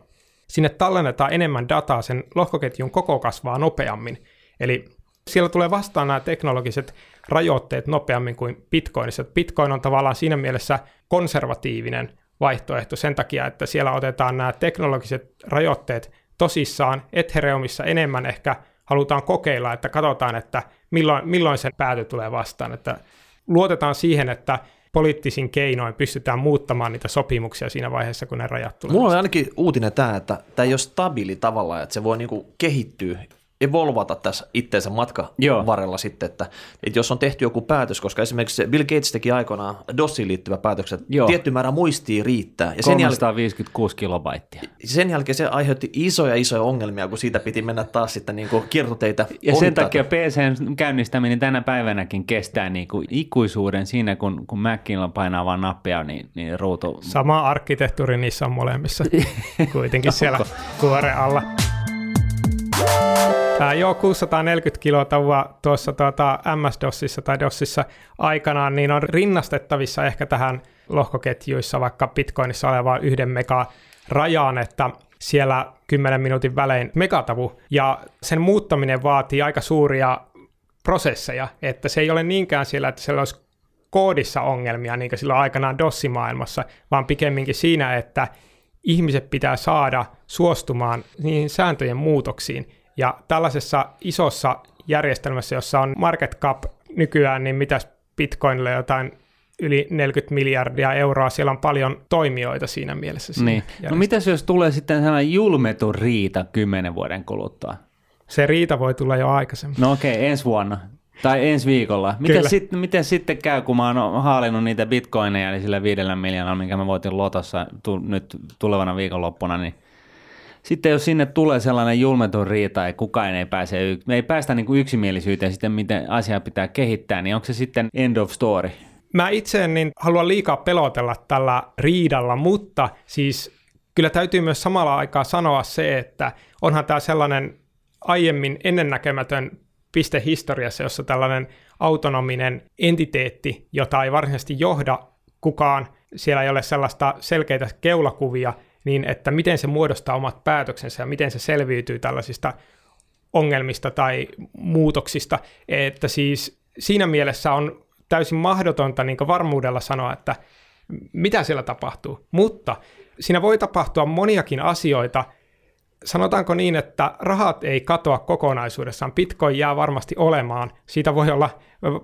Sinne tallennetaan enemmän dataa, sen lohkoketjun koko kasvaa nopeammin. Eli siellä tulee vastaan nämä teknologiset rajoitteet nopeammin kuin Bitcoinissa. Bitcoin on tavallaan siinä mielessä konservatiivinen vaihtoehto sen takia, että siellä otetaan nämä teknologiset rajoitteet tosissaan. Ethereumissa enemmän ehkä halutaan kokeilla, että katsotaan, että milloin, milloin se pääty tulee vastaan. Että luotetaan siihen, että poliittisin keinoin pystytään muuttamaan niitä sopimuksia siinä vaiheessa, kun ne rajat tulee. Mulla on ainakin uutinen tämä, että tämä ei ole stabiili tavallaan, että se voi niinku kehittyä evolvata tässä itteensä matkan Joo. varrella sitten, että, että jos on tehty joku päätös, koska esimerkiksi Bill Gates teki aikoinaan DOSiin liittyvä päätös, että Joo. tietty määrä muistia riittää. Ja sen 356 jäl... kilobaittia. Sen jälkeen se aiheutti isoja isoja ongelmia, kun siitä piti mennä taas sitten niin kuin kiertoteitä. Ja sen takia PCn käynnistäminen tänä päivänäkin kestää niin kuin ikuisuuden siinä, kun, kun Macilla painaa vaan nappia, niin, niin ruutu... Sama arkkitehtuuri niissä on molemmissa kuitenkin siellä kuore alla. Ää, joo, 640 kiloa tauva tuossa tuota, MS-DOSissa tai DOSissa aikanaan, niin on rinnastettavissa ehkä tähän lohkoketjuissa vaikka Bitcoinissa olevaan yhden mega rajaan, että siellä 10 minuutin välein megatavu, ja sen muuttaminen vaatii aika suuria prosesseja, että se ei ole niinkään siellä, että siellä olisi koodissa ongelmia, niin kuin silloin aikanaan DOS-maailmassa, vaan pikemminkin siinä, että ihmiset pitää saada suostumaan niihin sääntöjen muutoksiin. Ja tällaisessa isossa järjestelmässä, jossa on market cap nykyään, niin mitäs Bitcoinille jotain yli 40 miljardia euroa, siellä on paljon toimijoita siinä mielessä. Siinä niin. No mitäs jos tulee sitten sellainen julmetun riita kymmenen vuoden kuluttua? Se riita voi tulla jo aikaisemmin. No okei, okay, ensi vuonna. Tai ensi viikolla. Miten, sit, miten sitten käy, kun mä oon haalinnut niitä bitcoineja, eli sillä viidellä miljoonalla, minkä mä voitin lotossa tu, nyt tulevana viikonloppuna, niin sitten jos sinne tulee sellainen julmeton riita ja kukaan ei pääse, me ei päästä niin kuin yksimielisyyteen sitten, miten asiaa pitää kehittää, niin onko se sitten end of story? Mä itse en niin halua liikaa pelotella tällä riidalla, mutta siis kyllä täytyy myös samalla aikaa sanoa se, että onhan tämä sellainen aiemmin ennennäkemätön piste historiassa, jossa tällainen autonominen entiteetti, jota ei varsinaisesti johda kukaan, siellä ei ole sellaista selkeitä keulakuvia, niin että miten se muodostaa omat päätöksensä ja miten se selviytyy tällaisista ongelmista tai muutoksista, että siis siinä mielessä on täysin mahdotonta niin varmuudella sanoa, että mitä siellä tapahtuu, mutta siinä voi tapahtua moniakin asioita, sanotaanko niin, että rahat ei katoa kokonaisuudessaan. Bitcoin jää varmasti olemaan. Siitä voi olla,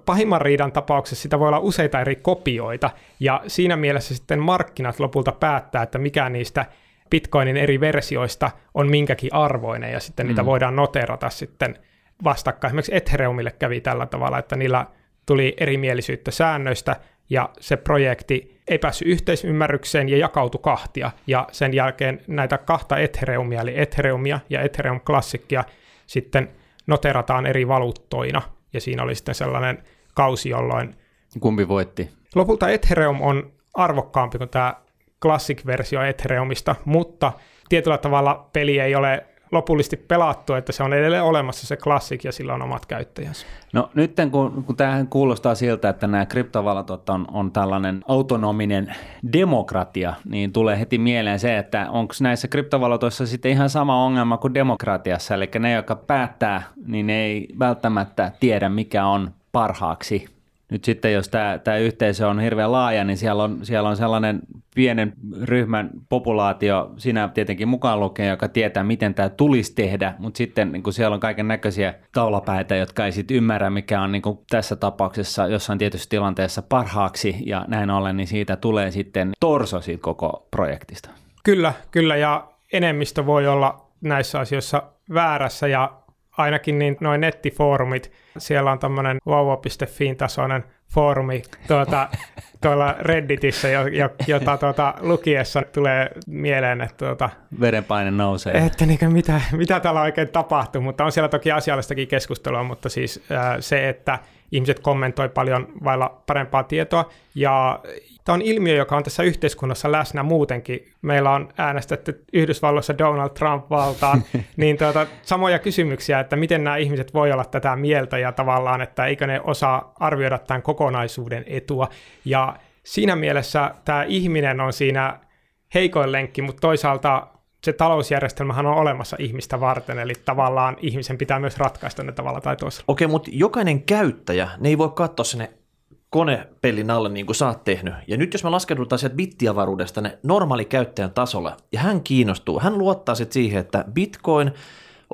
pahimman riidan tapauksessa sitä voi olla useita eri kopioita, ja siinä mielessä sitten markkinat lopulta päättää, että mikä niistä Bitcoinin eri versioista on minkäkin arvoinen, ja sitten mm. niitä voidaan noterata sitten vastakkain. Esimerkiksi Ethereumille kävi tällä tavalla, että niillä tuli erimielisyyttä säännöistä, ja se projekti ei päässyt yhteisymmärrykseen ja jakautui kahtia. Ja sen jälkeen näitä kahta Ethereumia, eli Ethereumia ja Ethereum Classicia, sitten noterataan eri valuuttoina. Ja siinä oli sitten sellainen kausi, jolloin... Kumpi voitti? Lopulta Ethereum on arvokkaampi kuin tämä Classic-versio Ethereumista, mutta tietyllä tavalla peli ei ole lopullisesti pelattu, että se on edelleen olemassa se klassik ja sillä on omat käyttäjänsä. No nyt kun, kun tämähän kuulostaa siltä, että nämä kryptovalatot on, on tällainen autonominen demokratia, niin tulee heti mieleen se, että onko näissä kryptovalatoissa sitten ihan sama ongelma kuin demokratiassa, eli ne, jotka päättää, niin ne ei välttämättä tiedä, mikä on parhaaksi. Nyt sitten, jos tämä, tämä yhteisö on hirveän laaja, niin siellä on, siellä on sellainen pienen ryhmän populaatio, sinä tietenkin mukaan lukee, joka tietää, miten tämä tulisi tehdä, mutta sitten niin kuin siellä on kaiken näköisiä taulapäitä, jotka ei sitten ymmärrä, mikä on niin kuin tässä tapauksessa jossain tietyssä tilanteessa parhaaksi, ja näin ollen, niin siitä tulee sitten torso siitä koko projektista. Kyllä, kyllä, ja enemmistö voi olla näissä asioissa väärässä, ja ainakin niin noin nettifoorumit, siellä on tämmöinen vauva.fiin tasoinen foorumi tuota, tuolla Redditissä, jota tuota, lukiessa tulee mieleen, että tuota, verenpaine nousee. Että niin, mitä, mitä täällä oikein tapahtuu, mutta on siellä toki asiallistakin keskustelua, mutta siis äh, se, että ihmiset kommentoi paljon vailla parempaa tietoa ja Tämä on ilmiö, joka on tässä yhteiskunnassa läsnä muutenkin. Meillä on äänestetty Yhdysvalloissa Donald Trump valtaan, niin tuota, samoja kysymyksiä, että miten nämä ihmiset voi olla tätä mieltä ja tavallaan, että eikö ne osaa arvioida tämän kokonaisuuden etua. Ja siinä mielessä tämä ihminen on siinä heikoin lenkki, mutta toisaalta se talousjärjestelmähän on olemassa ihmistä varten, eli tavallaan ihmisen pitää myös ratkaista ne tavalla tai toisella. Okei, mutta jokainen käyttäjä, ne ei voi katsoa sinne konepellin alle niin kuin sä oot tehnyt. Ja nyt jos me laskeudutaan sieltä bittiavaruudesta ne normaali käyttäjän tasolle, ja hän kiinnostuu, hän luottaa sitten siihen, että bitcoin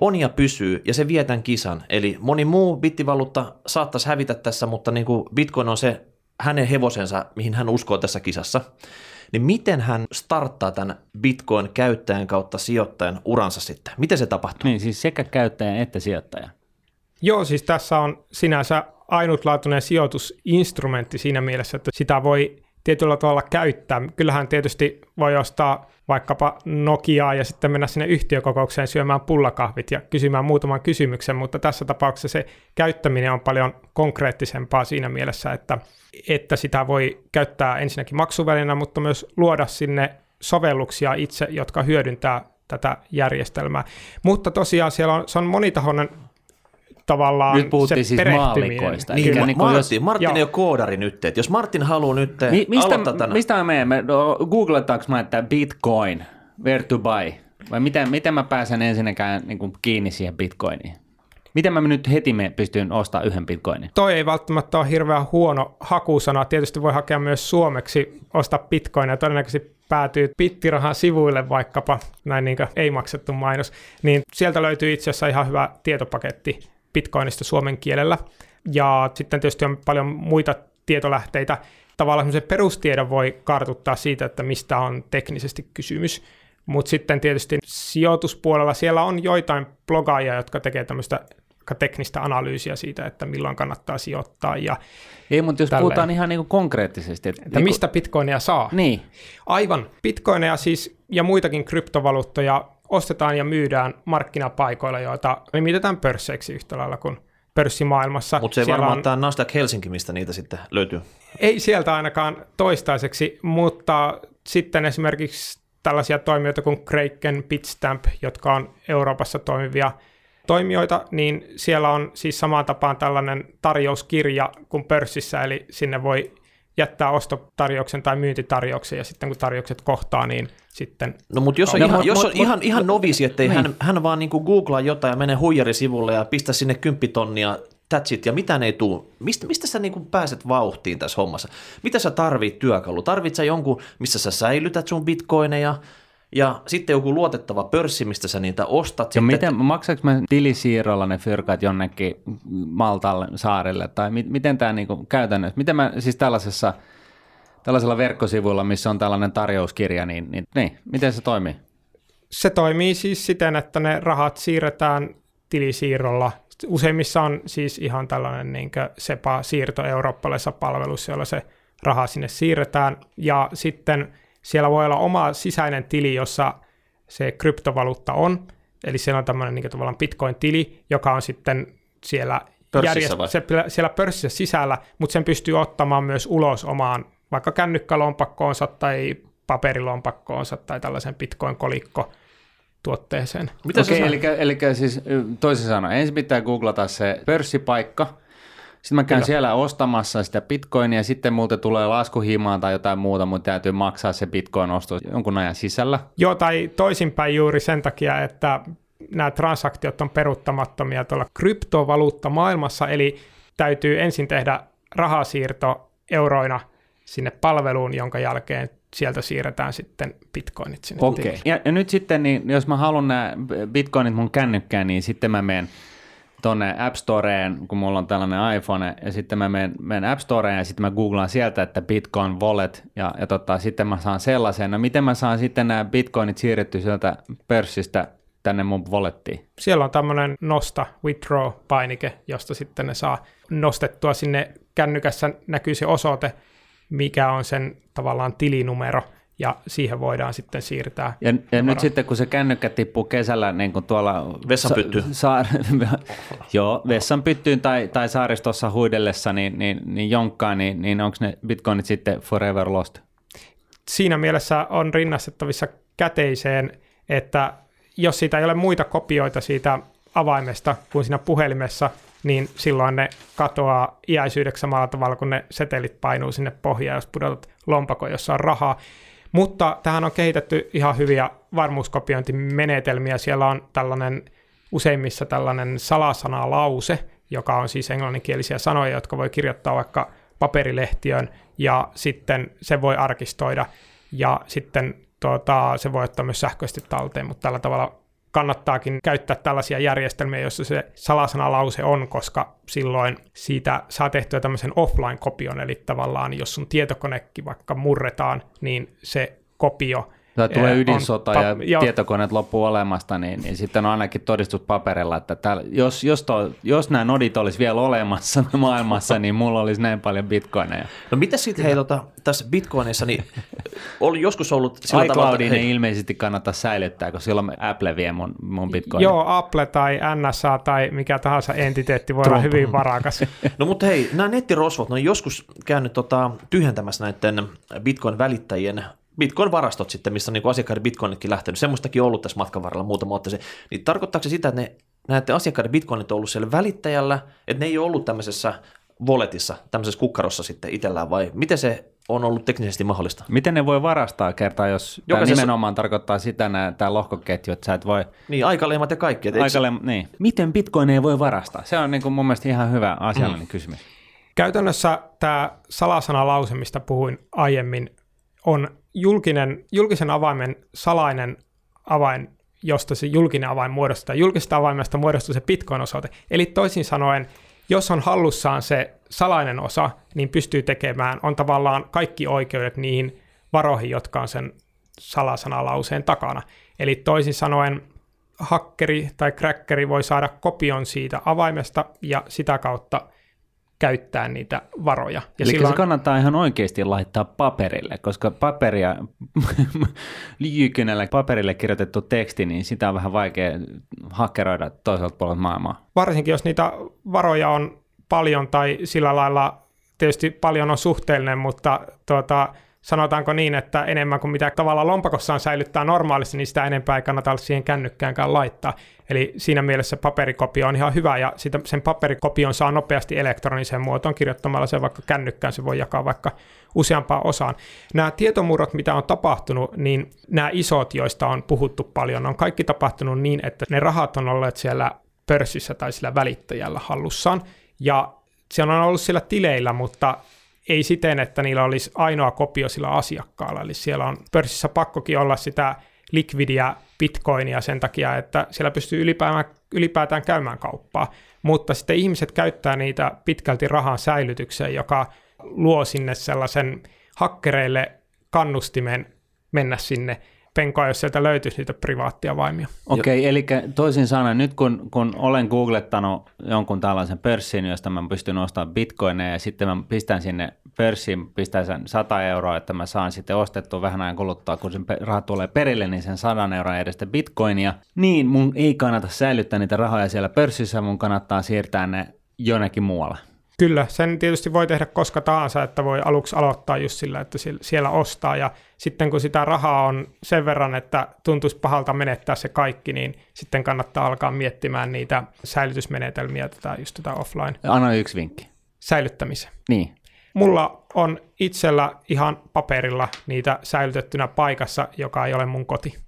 on ja pysyy, ja se vie tämän kisan. Eli moni muu bittivaluutta saattaisi hävitä tässä, mutta niin kuin bitcoin on se hänen hevosensa, mihin hän uskoo tässä kisassa. Niin miten hän starttaa tämän bitcoin-käyttäjän kautta sijoittajan uransa sitten? Miten se tapahtuu? Niin, siis sekä käyttäjän että sijoittajan. Joo, siis tässä on sinänsä ainutlaatuinen sijoitusinstrumentti siinä mielessä, että sitä voi tietyllä tavalla käyttää. Kyllähän tietysti voi ostaa vaikkapa Nokiaa ja sitten mennä sinne yhtiökokoukseen syömään pullakahvit ja kysymään muutaman kysymyksen, mutta tässä tapauksessa se käyttäminen on paljon konkreettisempaa siinä mielessä, että, että sitä voi käyttää ensinnäkin maksuvälinä, mutta myös luoda sinne sovelluksia itse, jotka hyödyntää tätä järjestelmää. Mutta tosiaan siellä on, se on monitahoinen tavallaan Nyt puhuttiin se siis maalikoista. Niin, Kyllä, niin Martin, jos, Martin ei ole koodari nyt. Että jos Martin haluaa nyt Mi- mistä, aloittaa tämän... Mistä me menemme? No, googletaanko mä, että Bitcoin, where to buy? Vai miten, miten mä pääsen ensinnäkään niin kuin kiinni siihen Bitcoiniin? Miten mä nyt heti me pystyn ostamaan yhden bitcoinin? Toi ei välttämättä ole hirveän huono hakusana. Tietysti voi hakea myös suomeksi ostaa bitcoinia. Todennäköisesti päätyy pittirahan sivuille vaikkapa, näin niin ei maksettu mainos, niin sieltä löytyy itse asiassa ihan hyvä tietopaketti Bitcoinista suomen kielellä. Ja sitten tietysti on paljon muita tietolähteitä. Tavallaan semmoisen perustiedon voi kartuttaa siitä, että mistä on teknisesti kysymys. Mutta sitten tietysti sijoituspuolella siellä on joitain blogaajia, jotka tekee tämmöistä teknistä analyysiä siitä, että milloin kannattaa sijoittaa. Ja Ei, mutta jos tälleen. puhutaan ihan niin kuin konkreettisesti. Että, että niin mistä bitcoinia saa. Niin. Aivan. Bitcoineja siis ja muitakin kryptovaluuttoja ostetaan ja myydään markkinapaikoilla, joita nimitetään pörsseiksi yhtä lailla kuin pörssimaailmassa. Mutta se ei Siellä varmaan on... tämä Nasdaq Helsinki, mistä niitä sitten löytyy. Ei sieltä ainakaan toistaiseksi, mutta sitten esimerkiksi tällaisia toimijoita kuin Kraken, Bitstamp, jotka on Euroopassa toimivia toimijoita, niin siellä on siis samaan tapaan tällainen tarjouskirja kuin pörssissä, eli sinne voi jättää ostotarjouksen tai myyntitarjouksen, ja sitten kun tarjoukset kohtaa, niin sitten... No mutta jos on, no, ihan, mut, jos on mut, ihan, mut, ihan novisi, että niin. hän, hän vaan niin googlaa jotain ja menee huijarisivulle ja pistää sinne kymppitonnia that's it, ja mitä ei tule. Mistä, mistä sä niin pääset vauhtiin tässä hommassa? Mitä sä tarvit työkalu? Tarvit sä jonkun, missä sä säilytät sun bitcoineja, ja sitten joku luotettava pörssi, mistä sä niitä ostat. Ja sitten... miten, maksaako mä tilisiirrolla ne fyrkat jonnekin Maltalle saarelle, tai mi- miten tämä niinku käytännössä, miten mä siis tällaisessa, tällaisella verkkosivuilla, missä on tällainen tarjouskirja, niin, niin, niin miten se toimii? Se toimii siis siten, että ne rahat siirretään tilisiirrolla. Useimmissa on siis ihan tällainen niin SEPA-siirto eurooppalaisessa palvelussa, jolla se raha sinne siirretään, ja sitten – siellä voi olla oma sisäinen tili, jossa se kryptovaluutta on, eli siellä on tämmöinen niin tavallaan Bitcoin-tili, joka on sitten siellä, järjest- se, siellä pörssissä sisällä, mutta sen pystyy ottamaan myös ulos omaan vaikka kännykkälompakkoonsa tai paperilompakkoonsa tai tällaisen Bitcoin-kolikko tuotteeseen. Mitä Okei, eli, eli siis toisin sanoen, ensin pitää googlata se pörssipaikka, sitten mä käyn Kyllä. siellä ostamassa sitä bitcoinia, sitten multa tulee laskuhimaan tai jotain muuta, mutta täytyy maksaa se bitcoin-ostos jonkun ajan sisällä. Joo, tai toisinpäin juuri sen takia, että nämä transaktiot on peruuttamattomia tuolla kryptovaluutta maailmassa, eli täytyy ensin tehdä rahasiirto euroina sinne palveluun, jonka jälkeen sieltä siirretään sitten bitcoinit sinne Okei. tilille. Ja, ja nyt sitten, niin jos mä haluan nämä bitcoinit mun kännykkään, niin sitten mä menen tonne App Storeen, kun mulla on tällainen iPhone, ja sitten mä menen, menen App Storeen ja sitten mä googlaan sieltä, että Bitcoin Wallet, ja, ja tota, sitten mä saan sellaisen. No miten mä saan sitten nämä bitcoinit siirretty sieltä pörssistä tänne mun wallettiin? Siellä on tämmöinen nosta withdraw-painike, josta sitten ne saa nostettua sinne kännykässä näkyy se osoite, mikä on sen tavallaan tilinumero, ja siihen voidaan sitten siirtää. Ja, ja nyt sitten kun se kännykkä tippuu kesällä niin kuin tuolla... Vessanpyttyyn. Sa- saar- joo, vessanpyttyyn tai, tai saaristossa huidellessa niin, niin, niin jonkkaa, niin, niin onko ne bitcoinit sitten forever lost? Siinä mielessä on rinnastettavissa käteiseen, että jos siitä ei ole muita kopioita siitä avaimesta kuin siinä puhelimessa, niin silloin ne katoaa iäisyydeksi samalla tavalla, kun ne setelit painuu sinne pohjaan, jos pudotat lompakon, jossa on rahaa. Mutta tähän on kehitetty ihan hyviä varmuuskopiointimenetelmiä. Siellä on tällainen useimmissa tällainen salasanalause, joka on siis englanninkielisiä sanoja, jotka voi kirjoittaa vaikka paperilehtiön ja sitten se voi arkistoida ja sitten tuota, se voi ottaa myös sähköisesti talteen, mutta tällä tavalla kannattaakin käyttää tällaisia järjestelmiä, joissa se salasanalause on, koska silloin siitä saa tehtyä tämmöisen offline-kopion, eli tavallaan jos sun tietokonekin vaikka murretaan, niin se kopio Tai tulee on ydinsota pa- ja joo, tietokoneet loppuu olemasta, niin, niin sitten on ainakin todistus paperilla, että täällä, jos, jos, to, jos nämä nodit olisi vielä olemassa maailmassa, niin mulla olisi näin paljon bitcoineja. No mitä sitten hei tota, tässä Bitcoinissa, niin oli joskus ollut sillä tavalla, iCloudin että ei hei, ilmeisesti kannata säilyttää, koska silloin Apple vie mun, mun bitcoinit. Joo, Apple tai NSA tai mikä tahansa entiteetti voi olla hyvin varakas. No mutta hei, nämä nettirosvot, ne on joskus käynyt tota, tyhjentämässä näiden Bitcoin-välittäjien Bitcoin-varastot sitten, missä on niin asiakkaiden Bitcoinitkin lähtenyt. Semmoistakin on ollut tässä matkan varrella muutama ottaisin. Niin tarkoittaako se sitä, että ne, näiden asiakkaiden Bitcoinit on ollut siellä välittäjällä, että ne ei ole ollut tämmöisessä walletissa, tämmöisessä kukkarossa sitten itsellään, vai miten se on ollut teknisesti mahdollista? Miten ne voi varastaa kertaa, jos tämä Jokaisessa- nimenomaan tarkoittaa sitä, tämä lohkoketju, että sä et voi Niin, aikaleimat ja kaikki. Et eikö se- aikalle, niin. Miten bitcoineja voi varastaa? Se on niin kuin mun mielestä ihan hyvä asiallinen mm. kysymys. Käytännössä tämä salasanalause, mistä puhuin aiemmin, on julkinen, julkisen avaimen salainen avain, josta se julkinen avain muodostetaan. Julkisesta avaimesta muodostuu se Bitcoin-osoite. Eli toisin sanoen, jos on hallussaan se salainen osa, niin pystyy tekemään, on tavallaan kaikki oikeudet niihin varoihin, jotka on sen salasanalauseen takana. Eli toisin sanoen hakkeri tai crackeri voi saada kopion siitä avaimesta ja sitä kautta käyttää niitä varoja. Ja Eli silloin... se kannattaa ihan oikeasti laittaa paperille, koska paperia, liikynällä paperille kirjoitettu teksti, niin sitä on vähän vaikea hakkeroida toiselta puolelta maailmaa. varsinkin jos niitä varoja on paljon tai sillä lailla tietysti paljon on suhteellinen, mutta tuota, sanotaanko niin, että enemmän kuin mitä tavallaan lompakossaan säilyttää normaalisti, niin sitä enempää ei kannata siihen kännykkäänkään laittaa. Eli siinä mielessä paperikopio on ihan hyvä ja sitä, sen paperikopion saa nopeasti elektroniseen muotoon kirjoittamalla sen vaikka kännykkään, se voi jakaa vaikka useampaan osaan. Nämä tietomurrot, mitä on tapahtunut, niin nämä isot, joista on puhuttu paljon, on kaikki tapahtunut niin, että ne rahat on olleet siellä pörssissä tai sillä välittäjällä hallussaan, ja se on ollut sillä tileillä, mutta ei siten, että niillä olisi ainoa kopio sillä asiakkaalla. Eli siellä on pörssissä pakkokin olla sitä likvidiä bitcoinia sen takia, että siellä pystyy ylipäätään, ylipäätään käymään kauppaa. Mutta sitten ihmiset käyttää niitä pitkälti rahan säilytykseen, joka luo sinne sellaisen hakkereille kannustimen mennä sinne penkoa, jos sieltä löytyisi niitä privaattia vaimia. Okei, okay, eli toisin sanoen nyt kun, kun olen googlettanut jonkun tällaisen pörssin, josta mä pystyn ostamaan bitcoineja ja sitten mä pistän sinne pörssiin, pistän sen 100 euroa, että mä saan sitten ostettua vähän ajan kuluttua, kun sen raha tulee perille, niin sen 100 euroa edestä bitcoinia, niin mun ei kannata säilyttää niitä rahoja siellä pörssissä, mun kannattaa siirtää ne jonnekin muualle. Kyllä, sen tietysti voi tehdä koska tahansa, että voi aluksi aloittaa just sillä, että siellä ostaa ja sitten kun sitä rahaa on sen verran, että tuntuisi pahalta menettää se kaikki, niin sitten kannattaa alkaa miettimään niitä säilytysmenetelmiä, tätä, just tätä offline Anna yksi vinkki. säilyttämiseen. Niin. Mulla on itsellä ihan paperilla niitä säilytettynä paikassa, joka ei ole mun koti.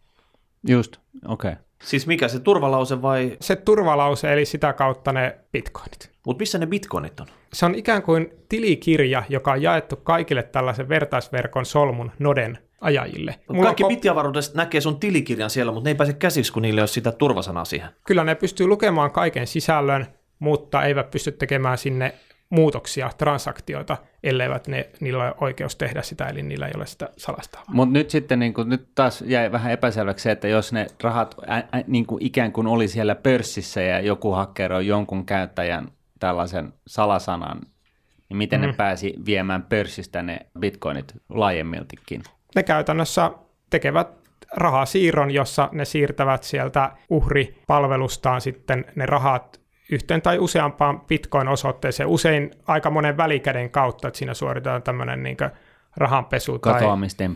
Just, okei. Okay. Siis mikä se turvalause vai, Se turvalause, eli sitä kautta ne bitcoinit. Mutta missä ne bitcoinit on? Se on ikään kuin tilikirja, joka on jaettu kaikille tällaisen vertaisverkon solmun noden ajajille. Mulla Kaikki bittiavaruudesta näkee sun tilikirjan siellä, mutta ne ei pääse käsiksi, kun niille ei ole sitä turvasanaa siihen. Kyllä ne pystyy lukemaan kaiken sisällön, mutta eivät pysty tekemään sinne muutoksia, transaktioita, elleivät ne, niillä ole oikeus tehdä sitä, eli niillä ei ole sitä salasta. Mutta nyt sitten niin kun, nyt taas jäi vähän epäselväksi se, että jos ne rahat ä, ä, niin kuin ikään kuin oli siellä pörssissä ja joku hakkeroi jonkun käyttäjän tällaisen salasanan, niin miten mm. ne pääsi viemään pörssistä ne bitcoinit laajemmiltikin? Ne käytännössä tekevät rahasiirron, jossa ne siirtävät sieltä uhripalvelustaan sitten ne rahat yhteen tai useampaan bitcoin-osoitteeseen, usein aika monen välikäden kautta, että siinä suoritetaan tämmöinen niin rahanpesu tai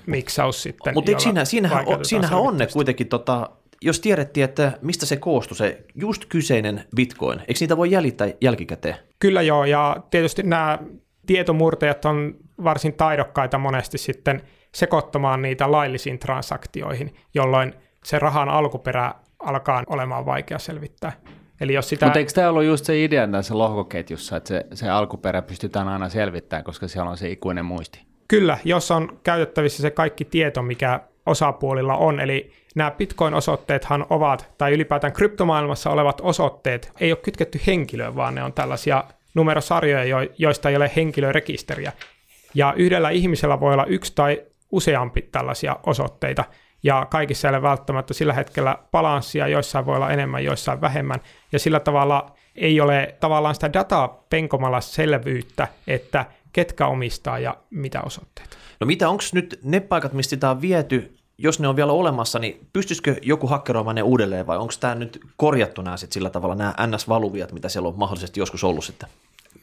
miksaus sitten. Mutta siinä, siinähän, on, siinähän on ne kuitenkin, tota, jos tiedettiin, että mistä se koostui, se just kyseinen bitcoin, eikö niitä voi jäljittää jälkikäteen? Kyllä joo, ja tietysti nämä tietomurtajat on varsin taidokkaita monesti sitten sekoittamaan niitä laillisiin transaktioihin, jolloin se rahan alkuperä alkaa olemaan vaikea selvittää. Eli jos sitä... Mutta eikö tämä ollut just se idea tässä lohkoketjussa, että se, se alkuperä pystytään aina selvittämään, koska siellä on se ikuinen muisti? Kyllä, jos on käytettävissä se kaikki tieto, mikä osapuolilla on, eli nämä Bitcoin-osoitteethan ovat, tai ylipäätään kryptomaailmassa olevat osoitteet, ei ole kytketty henkilöön, vaan ne on tällaisia numerosarjoja, joista ei ole henkilörekisteriä. Ja yhdellä ihmisellä voi olla yksi tai useampi tällaisia osoitteita, ja kaikissa ei ole välttämättä sillä hetkellä balanssia, joissain voi olla enemmän, joissain vähemmän, ja sillä tavalla ei ole tavallaan sitä dataa penkomalla selvyyttä, että ketkä omistaa ja mitä osoitteita. No mitä, onko nyt ne paikat, mistä sitä on viety, jos ne on vielä olemassa, niin pystyisikö joku hakkeroimaan ne uudelleen vai onko tämä nyt korjattu nämä sit sillä tavalla, nämä NS-valuviat, mitä siellä on mahdollisesti joskus ollut sitten?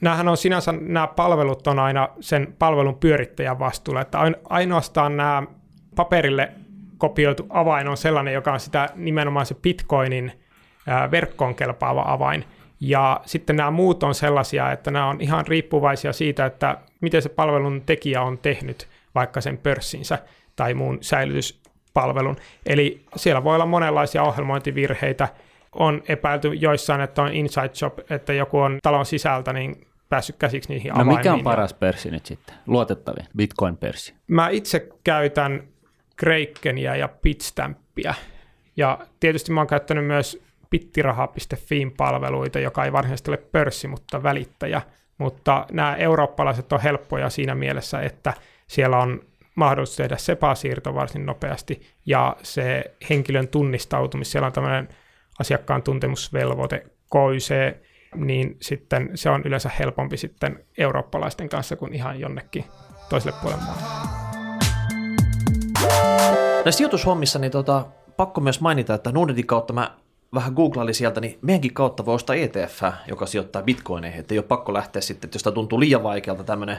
Nämähän on sinänsä, nämä palvelut on aina sen palvelun pyörittäjän vastuulla, että ainoastaan nämä paperille kopioitu avain on sellainen, joka on sitä nimenomaan se Bitcoinin verkkoon kelpaava avain. Ja sitten nämä muut on sellaisia, että nämä on ihan riippuvaisia siitä, että miten se palvelun tekijä on tehnyt vaikka sen pörssinsä tai muun säilytyspalvelun. Eli siellä voi olla monenlaisia ohjelmointivirheitä. On epäilty joissain, että on inside job, että joku on talon sisältä niin päässyt käsiksi niihin no avaimiin. mikä on paras pörssi nyt sitten? Luotettavin Bitcoin-pörssi. Mä itse käytän Krakenia ja Bitstamppia. Ja tietysti mä oon käyttänyt myös bittiraha.fiin palveluita, joka ei varsinaisesti ole pörssi, mutta välittäjä. Mutta nämä eurooppalaiset on helppoja siinä mielessä, että siellä on mahdollisuus tehdä SEPA-siirto varsin nopeasti, ja se henkilön tunnistautumis, siellä on tämmöinen asiakkaan tuntemusvelvoite, KYC, niin sitten se on yleensä helpompi sitten eurooppalaisten kanssa kuin ihan jonnekin toiselle puolelle maailmaa. Näissä sijoitushommissa niin tota, pakko myös mainita, että Nordnetin kautta mä vähän googlailin sieltä, niin meidänkin kautta voi ostaa ETF, joka sijoittaa bitcoineihin, että ei ole pakko lähteä sitten, että jos tämä tuntuu liian vaikealta tämmöinen,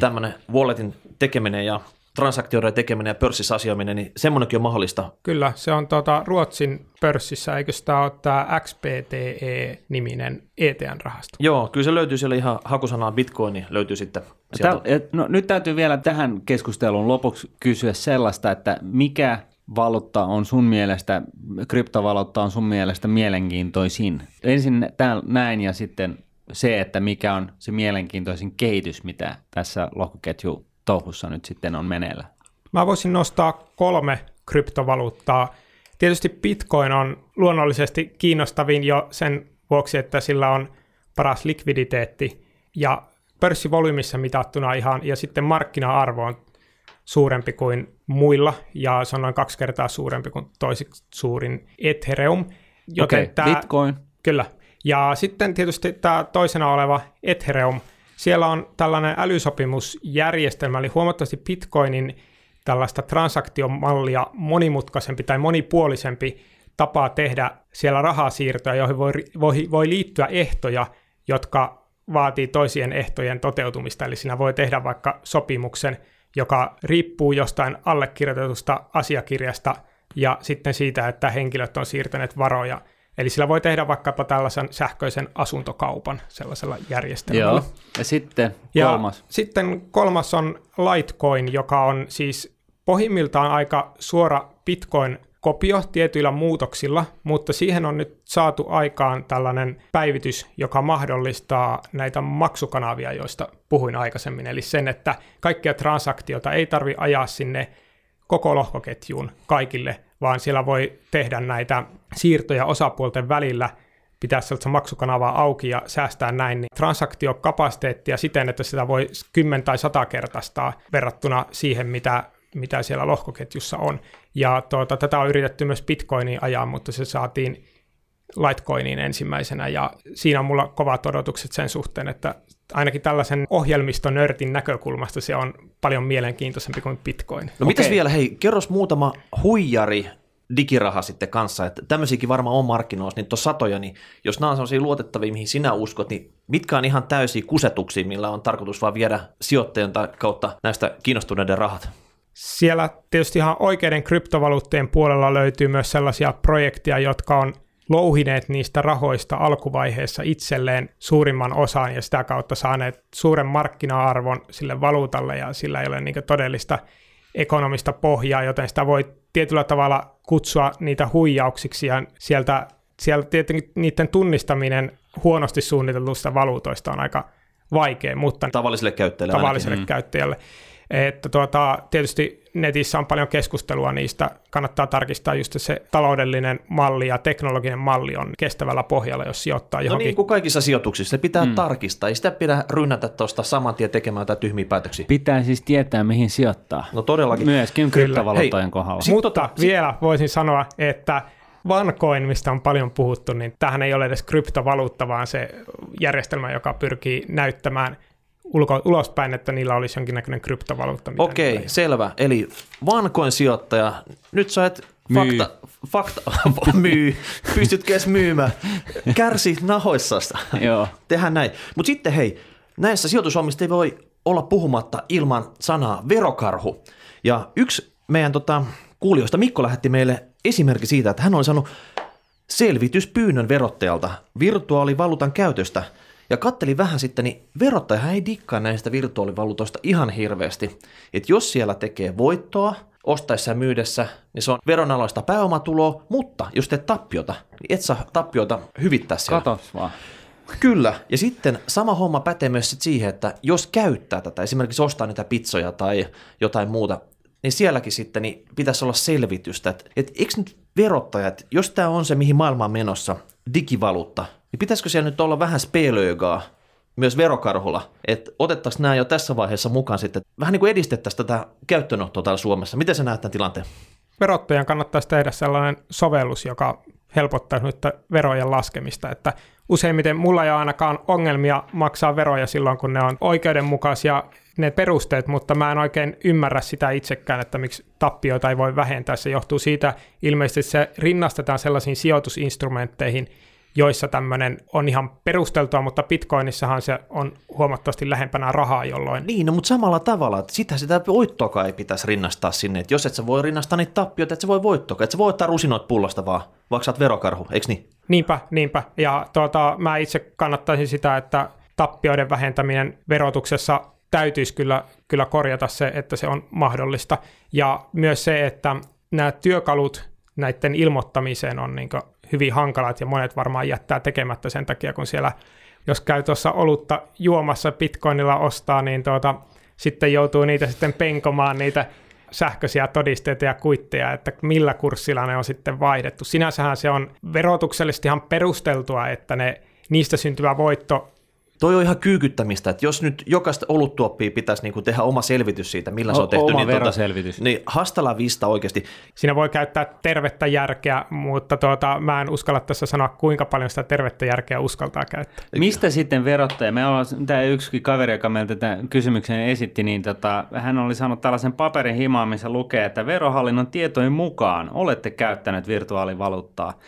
tämmöinen walletin tekeminen ja transaktioiden tekeminen ja pörssissä asioiminen, niin semmoinenkin on mahdollista. Kyllä, se on tuota, Ruotsin pörssissä, eikö sitä ole tämä XPTE-niminen ETN-rahasto? Joo, kyllä se löytyy siellä ihan hakusanaa bitcoin, niin löytyy sitten sieltä. Tää, no, nyt täytyy vielä tähän keskusteluun lopuksi kysyä sellaista, että mikä valuutta on sun mielestä, kryptovaluutta on sun mielestä mielenkiintoisin? Ensin täällä näin ja sitten se, että mikä on se mielenkiintoisin kehitys, mitä tässä lohkoketju touhussa nyt sitten on meneillä? Mä voisin nostaa kolme kryptovaluuttaa. Tietysti Bitcoin on luonnollisesti kiinnostavin jo sen vuoksi, että sillä on paras likviditeetti ja pörssivolyymissa mitattuna ihan, ja sitten markkina-arvo on suurempi kuin muilla, ja se on noin kaksi kertaa suurempi kuin toiseksi suurin Ethereum. Joten okay, tämä, Bitcoin. Kyllä. Ja sitten tietysti tämä toisena oleva Ethereum – siellä on tällainen älysopimusjärjestelmä, eli huomattavasti Bitcoinin tällaista transaktiomallia monimutkaisempi tai monipuolisempi tapa tehdä siellä rahasiirtoja, joihin voi, voi, voi liittyä ehtoja, jotka vaatii toisien ehtojen toteutumista. Eli siinä voi tehdä vaikka sopimuksen, joka riippuu jostain allekirjoitetusta asiakirjasta ja sitten siitä, että henkilöt on siirtäneet varoja Eli sillä voi tehdä vaikkapa tällaisen sähköisen asuntokaupan sellaisella järjestelmällä. Joo. Ja sitten kolmas? Ja sitten kolmas on Litecoin, joka on siis pohjimmiltaan aika suora Bitcoin kopio tietyillä muutoksilla, mutta siihen on nyt saatu aikaan tällainen päivitys, joka mahdollistaa näitä maksukanavia, joista puhuin aikaisemmin. Eli sen, että kaikkia transaktioita ei tarvi ajaa sinne koko lohkoketjuun kaikille, vaan siellä voi tehdä näitä siirtoja osapuolten välillä, pitää sellaista maksukanavaa auki ja säästää näin niin transaktiokapasiteettia siten, että sitä voi 10 tai 100 kertaistaa verrattuna siihen, mitä, mitä siellä lohkoketjussa on. Ja tuota, tätä on yritetty myös Bitcoiniin ajaa, mutta se saatiin Litecoiniin ensimmäisenä, ja siinä on mulla kovat odotukset sen suhteen, että ainakin tällaisen ohjelmistonörtin näkökulmasta se on paljon mielenkiintoisempi kuin Bitcoin. No mitäs vielä, hei, kerros muutama huijari digiraha sitten kanssa, että tämmöisiäkin varmaan on markkinoissa, niin on satoja, niin jos nämä on sellaisia luotettavia, mihin sinä uskot, niin mitkä on ihan täysiä kusetuksia, millä on tarkoitus vaan viedä sijoittajan kautta näistä kiinnostuneiden rahat? Siellä tietysti ihan oikeiden kryptovaluuttien puolella löytyy myös sellaisia projekteja, jotka on louhineet niistä rahoista alkuvaiheessa itselleen suurimman osan ja sitä kautta saaneet suuren markkina-arvon sille valuutalle ja sillä ei ole niin todellista ekonomista pohjaa, joten sitä voi tietyllä tavalla kutsua niitä huijauksiksi ja sieltä, sieltä tietenkin niiden tunnistaminen huonosti suunnitellusta valuutoista on aika vaikea, mutta tavalliselle käyttäjälle. Tavalliselle ainakin. käyttäjälle. Että tuota, tietysti netissä on paljon keskustelua niistä. Kannattaa tarkistaa just se taloudellinen malli ja teknologinen malli on kestävällä pohjalla, jos sijoittaa no johonkin. No niin kuin kaikissa sijoituksissa, se pitää mm. tarkistaa. Ei sitä pidä rynnätä tuosta saman tien tekemään jotain tyhmiä päätöksiä. Pitää siis tietää, mihin sijoittaa. No todellakin. Myöskin kryptovaluuttojen kohdalla. Mutta tota, vielä voisin sanoa, että OneCoin, mistä on paljon puhuttu, niin tähän ei ole edes kryptovaluutta, vaan se järjestelmä, joka pyrkii näyttämään ulko, ulospäin, että niillä olisi jonkinnäköinen kryptovaluutta. Okei, okay, selvä. Eli vankoin sijoittaja, nyt sä et myy. fakta, fakta myy, pystytkö edes myymään, kärsi nahoissasta. Joo. Tehdään näin. Mutta sitten hei, näissä sijoitushommissa ei voi olla puhumatta ilman sanaa verokarhu. Ja yksi meidän tota, kuulijoista, Mikko lähetti meille esimerkki siitä, että hän oli saanut selvityspyynnön verottajalta virtuaalivaluutan käytöstä – ja kattelin vähän sitten, niin verottaja ei dikkaa näistä virtuaalivaluutoista ihan hirveästi. Että jos siellä tekee voittoa, ostaessa ja myydessä, niin se on veronalaista pääomatuloa, mutta jos teet tappiota, niin et saa tappiota hyvittää siellä. Katos vaan. Kyllä, ja sitten sama homma pätee myös sit siihen, että jos käyttää tätä, esimerkiksi ostaa niitä pizzoja tai jotain muuta, niin sielläkin sitten niin pitäisi olla selvitystä, että, että eikö nyt verottajat, jos tämä on se, mihin maailma on menossa, digivaluutta, niin pitäisikö siellä nyt olla vähän spelöögaa myös verokarhulla, että otettaisiin nämä jo tässä vaiheessa mukaan sitten, vähän niin kuin edistettäisiin tätä käyttöönottoa täällä Suomessa. Miten sä näet tämän tilanteen? Verottajan kannattaisi tehdä sellainen sovellus, joka helpottaa nyt verojen laskemista, että useimmiten mulla ei ole ainakaan ongelmia maksaa veroja silloin, kun ne on oikeudenmukaisia ne perusteet, mutta mä en oikein ymmärrä sitä itsekään, että miksi tappioita ei voi vähentää. Se johtuu siitä, ilmeisesti se rinnastetaan sellaisiin sijoitusinstrumentteihin, joissa tämmöinen on ihan perusteltua, mutta Bitcoinissahan se on huomattavasti lähempänä rahaa jolloin. Niin, no, mutta samalla tavalla, että sitä sitä voittoa ei pitäisi rinnastaa sinne, että jos et sä voi rinnastaa niitä tappioita, että se voi voittoa, että sä voi ottaa rusinoit pullosta vaan, vaikka sä oot verokarhu, eikö niin? Niinpä, niinpä. Ja tuota, mä itse kannattaisin sitä, että tappioiden vähentäminen verotuksessa täytyisi kyllä, kyllä korjata se, että se on mahdollista. Ja myös se, että nämä työkalut näiden ilmoittamiseen on niin hyvin hankalat ja monet varmaan jättää tekemättä sen takia, kun siellä, jos käy tuossa olutta juomassa bitcoinilla ostaa, niin tuota, sitten joutuu niitä sitten penkomaan niitä sähköisiä todisteita ja kuitteja, että millä kurssilla ne on sitten vaihdettu. Sinänsähän se on verotuksellisesti ihan perusteltua, että ne, niistä syntyvä voitto Toi on ihan kyykyttämistä, että jos nyt jokaista oluttuoppia pitäisi niin kuin tehdä oma selvitys siitä, millä o- se on tehty. Oma niin, tuota, veroselvitys. Tuota, niin hastala vista oikeasti. Siinä voi käyttää tervettä järkeä, mutta tuota, mä en uskalla tässä sanoa, kuinka paljon sitä tervettä järkeä uskaltaa käyttää. Mistä sitten verottaja? Me ollaan, tämä yksi kaveri, joka meiltä tämän kysymyksen esitti, niin tota, hän oli saanut tällaisen paperin himaan, missä lukee, että verohallinnon tietojen mukaan olette käyttäneet virtuaalivaluuttaa.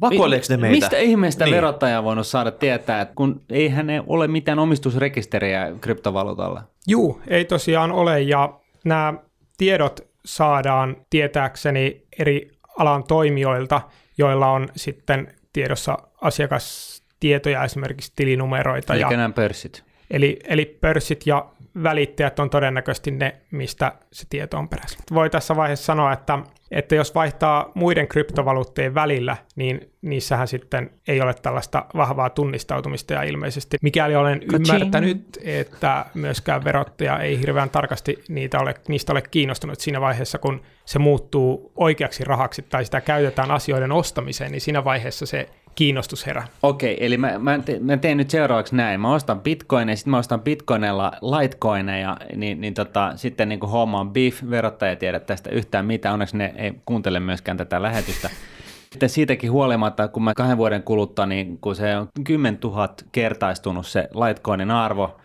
Vakoileeko ne meitä? Mistä ihmeestä niin. verottaja on voinut saada tietää, että kun eihän ole mitään omistusrekisteriä kryptovaluutalla? Juu, ei tosiaan ole, ja nämä tiedot saadaan tietääkseni eri alan toimijoilta, joilla on sitten tiedossa asiakastietoja, esimerkiksi tilinumeroita. Eli ja, nämä pörssit. Eli, eli pörssit ja välittäjät on todennäköisesti ne, mistä se tieto on peräisin. Voi tässä vaiheessa sanoa, että, että jos vaihtaa muiden kryptovaluutteen välillä, niin niissähän sitten ei ole tällaista vahvaa tunnistautumista ja ilmeisesti mikäli olen ymmärtänyt, että myöskään verottaja ei hirveän tarkasti niitä ole, niistä ole kiinnostunut siinä vaiheessa, kun se muuttuu oikeaksi rahaksi tai sitä käytetään asioiden ostamiseen, niin siinä vaiheessa se kiinnostus herää. Okei, eli mä, mä, te, mä teen nyt seuraavaksi näin. Mä ostan bitcoineja, sitten mä ostan bitcoinilla litecoineja, niin, niin tota, sitten niin kuin homma on beef, verottaja tiedä tästä yhtään mitään, onneksi ne ei kuuntele myöskään tätä lähetystä. Sitten siitäkin huolimatta, kun mä kahden vuoden kuluttua, niin kun se on 10 000 kertaistunut se Litecoinin arvo,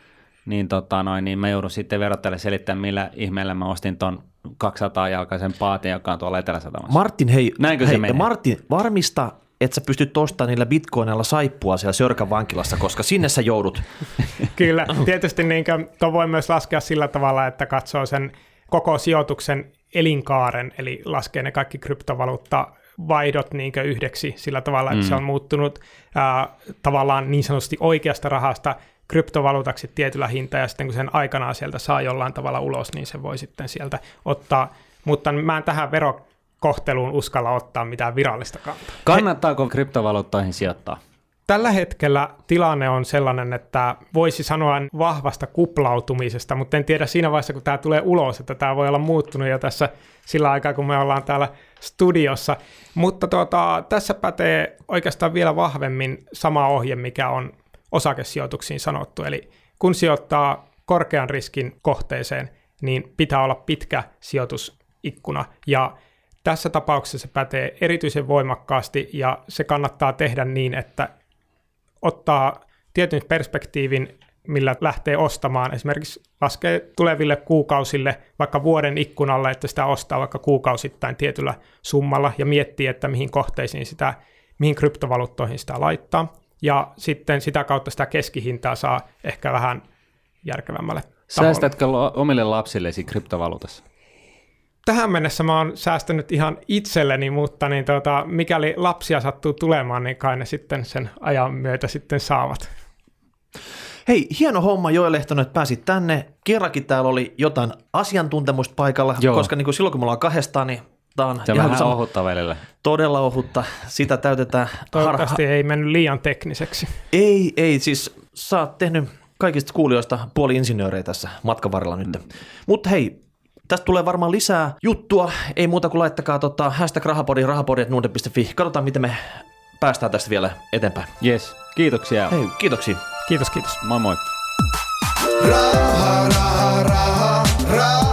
niin, tota noin, niin mä joudun sitten verottajalle selittämään, millä ihmeellä mä ostin ton 200-jalkaisen paatin, joka on tuolla Etelä-Satamassa. Martin, hei, Näinkö hei se menee? Martin, varmista, että sä pystyt ostamaan niillä bitcoinilla saippua siellä Sörkän vankilassa, koska sinne sä joudut. Kyllä, tietysti niin tuo voi myös laskea sillä tavalla, että katsoo sen koko sijoituksen elinkaaren, eli laskee ne kaikki kryptovaluutta vaihdot niin yhdeksi sillä tavalla, että mm. se on muuttunut ää, tavallaan niin sanotusti oikeasta rahasta kryptovaluutaksi tietyllä hinta, ja sitten kun sen aikanaan sieltä saa jollain tavalla ulos, niin se voi sitten sieltä ottaa. Mutta mä en tähän verokohteluun uskalla ottaa mitään virallista kantaa. Kannattaako kryptovaluuttoihin sijoittaa? Tällä hetkellä tilanne on sellainen, että voisi sanoa vahvasta kuplautumisesta, mutta en tiedä siinä vaiheessa, kun tämä tulee ulos, että tämä voi olla muuttunut jo tässä sillä aikaa, kun me ollaan täällä studiossa. Mutta tuota, tässä pätee oikeastaan vielä vahvemmin sama ohje, mikä on osakesijoituksiin sanottu. Eli kun sijoittaa korkean riskin kohteeseen, niin pitää olla pitkä sijoitusikkuna. Ja tässä tapauksessa se pätee erityisen voimakkaasti ja se kannattaa tehdä niin, että ottaa tietyn perspektiivin, millä lähtee ostamaan. Esimerkiksi laskee tuleville kuukausille vaikka vuoden ikkunalle, että sitä ostaa vaikka kuukausittain tietyllä summalla ja miettii, että mihin kohteisiin sitä, mihin kryptovaluuttoihin sitä laittaa. Ja sitten sitä kautta sitä keskihintaa saa ehkä vähän järkevämmälle. Säästätkö omille lapsillesi kryptovaluutassa? Tähän mennessä mä oon säästänyt ihan itselleni, mutta niin tuota, mikäli lapsia sattuu tulemaan, niin kai ne sitten sen ajan myötä sitten saavat. Hei, hieno homma Joel Lehtonen, että pääsit tänne. Kerrankin täällä oli jotain asiantuntemusta paikalla, Joo. koska niin kuin silloin kun me ollaan kahdestaan, niin tämä on Se on vähän ohutta välillä. Todella ohutta. Sitä täytetään Toivottavasti harha... ei mennyt liian tekniseksi. Ei, ei. Siis sä oot tehnyt kaikista kuulijoista puoli insinöörejä tässä matkan varrella nyt. Mm. Mutta hei, Tästä tulee varmaan lisää juttua. Ei muuta kuin laittakaa tota, hashtag rahapodi, rahapodi.nuuden.fi. Katsotaan, miten me päästään tästä vielä eteenpäin. Yes. Kiitoksia. Hei, kiitoksia. Kiitos, kiitos. Moi moi. Raha, raha, raha, raha,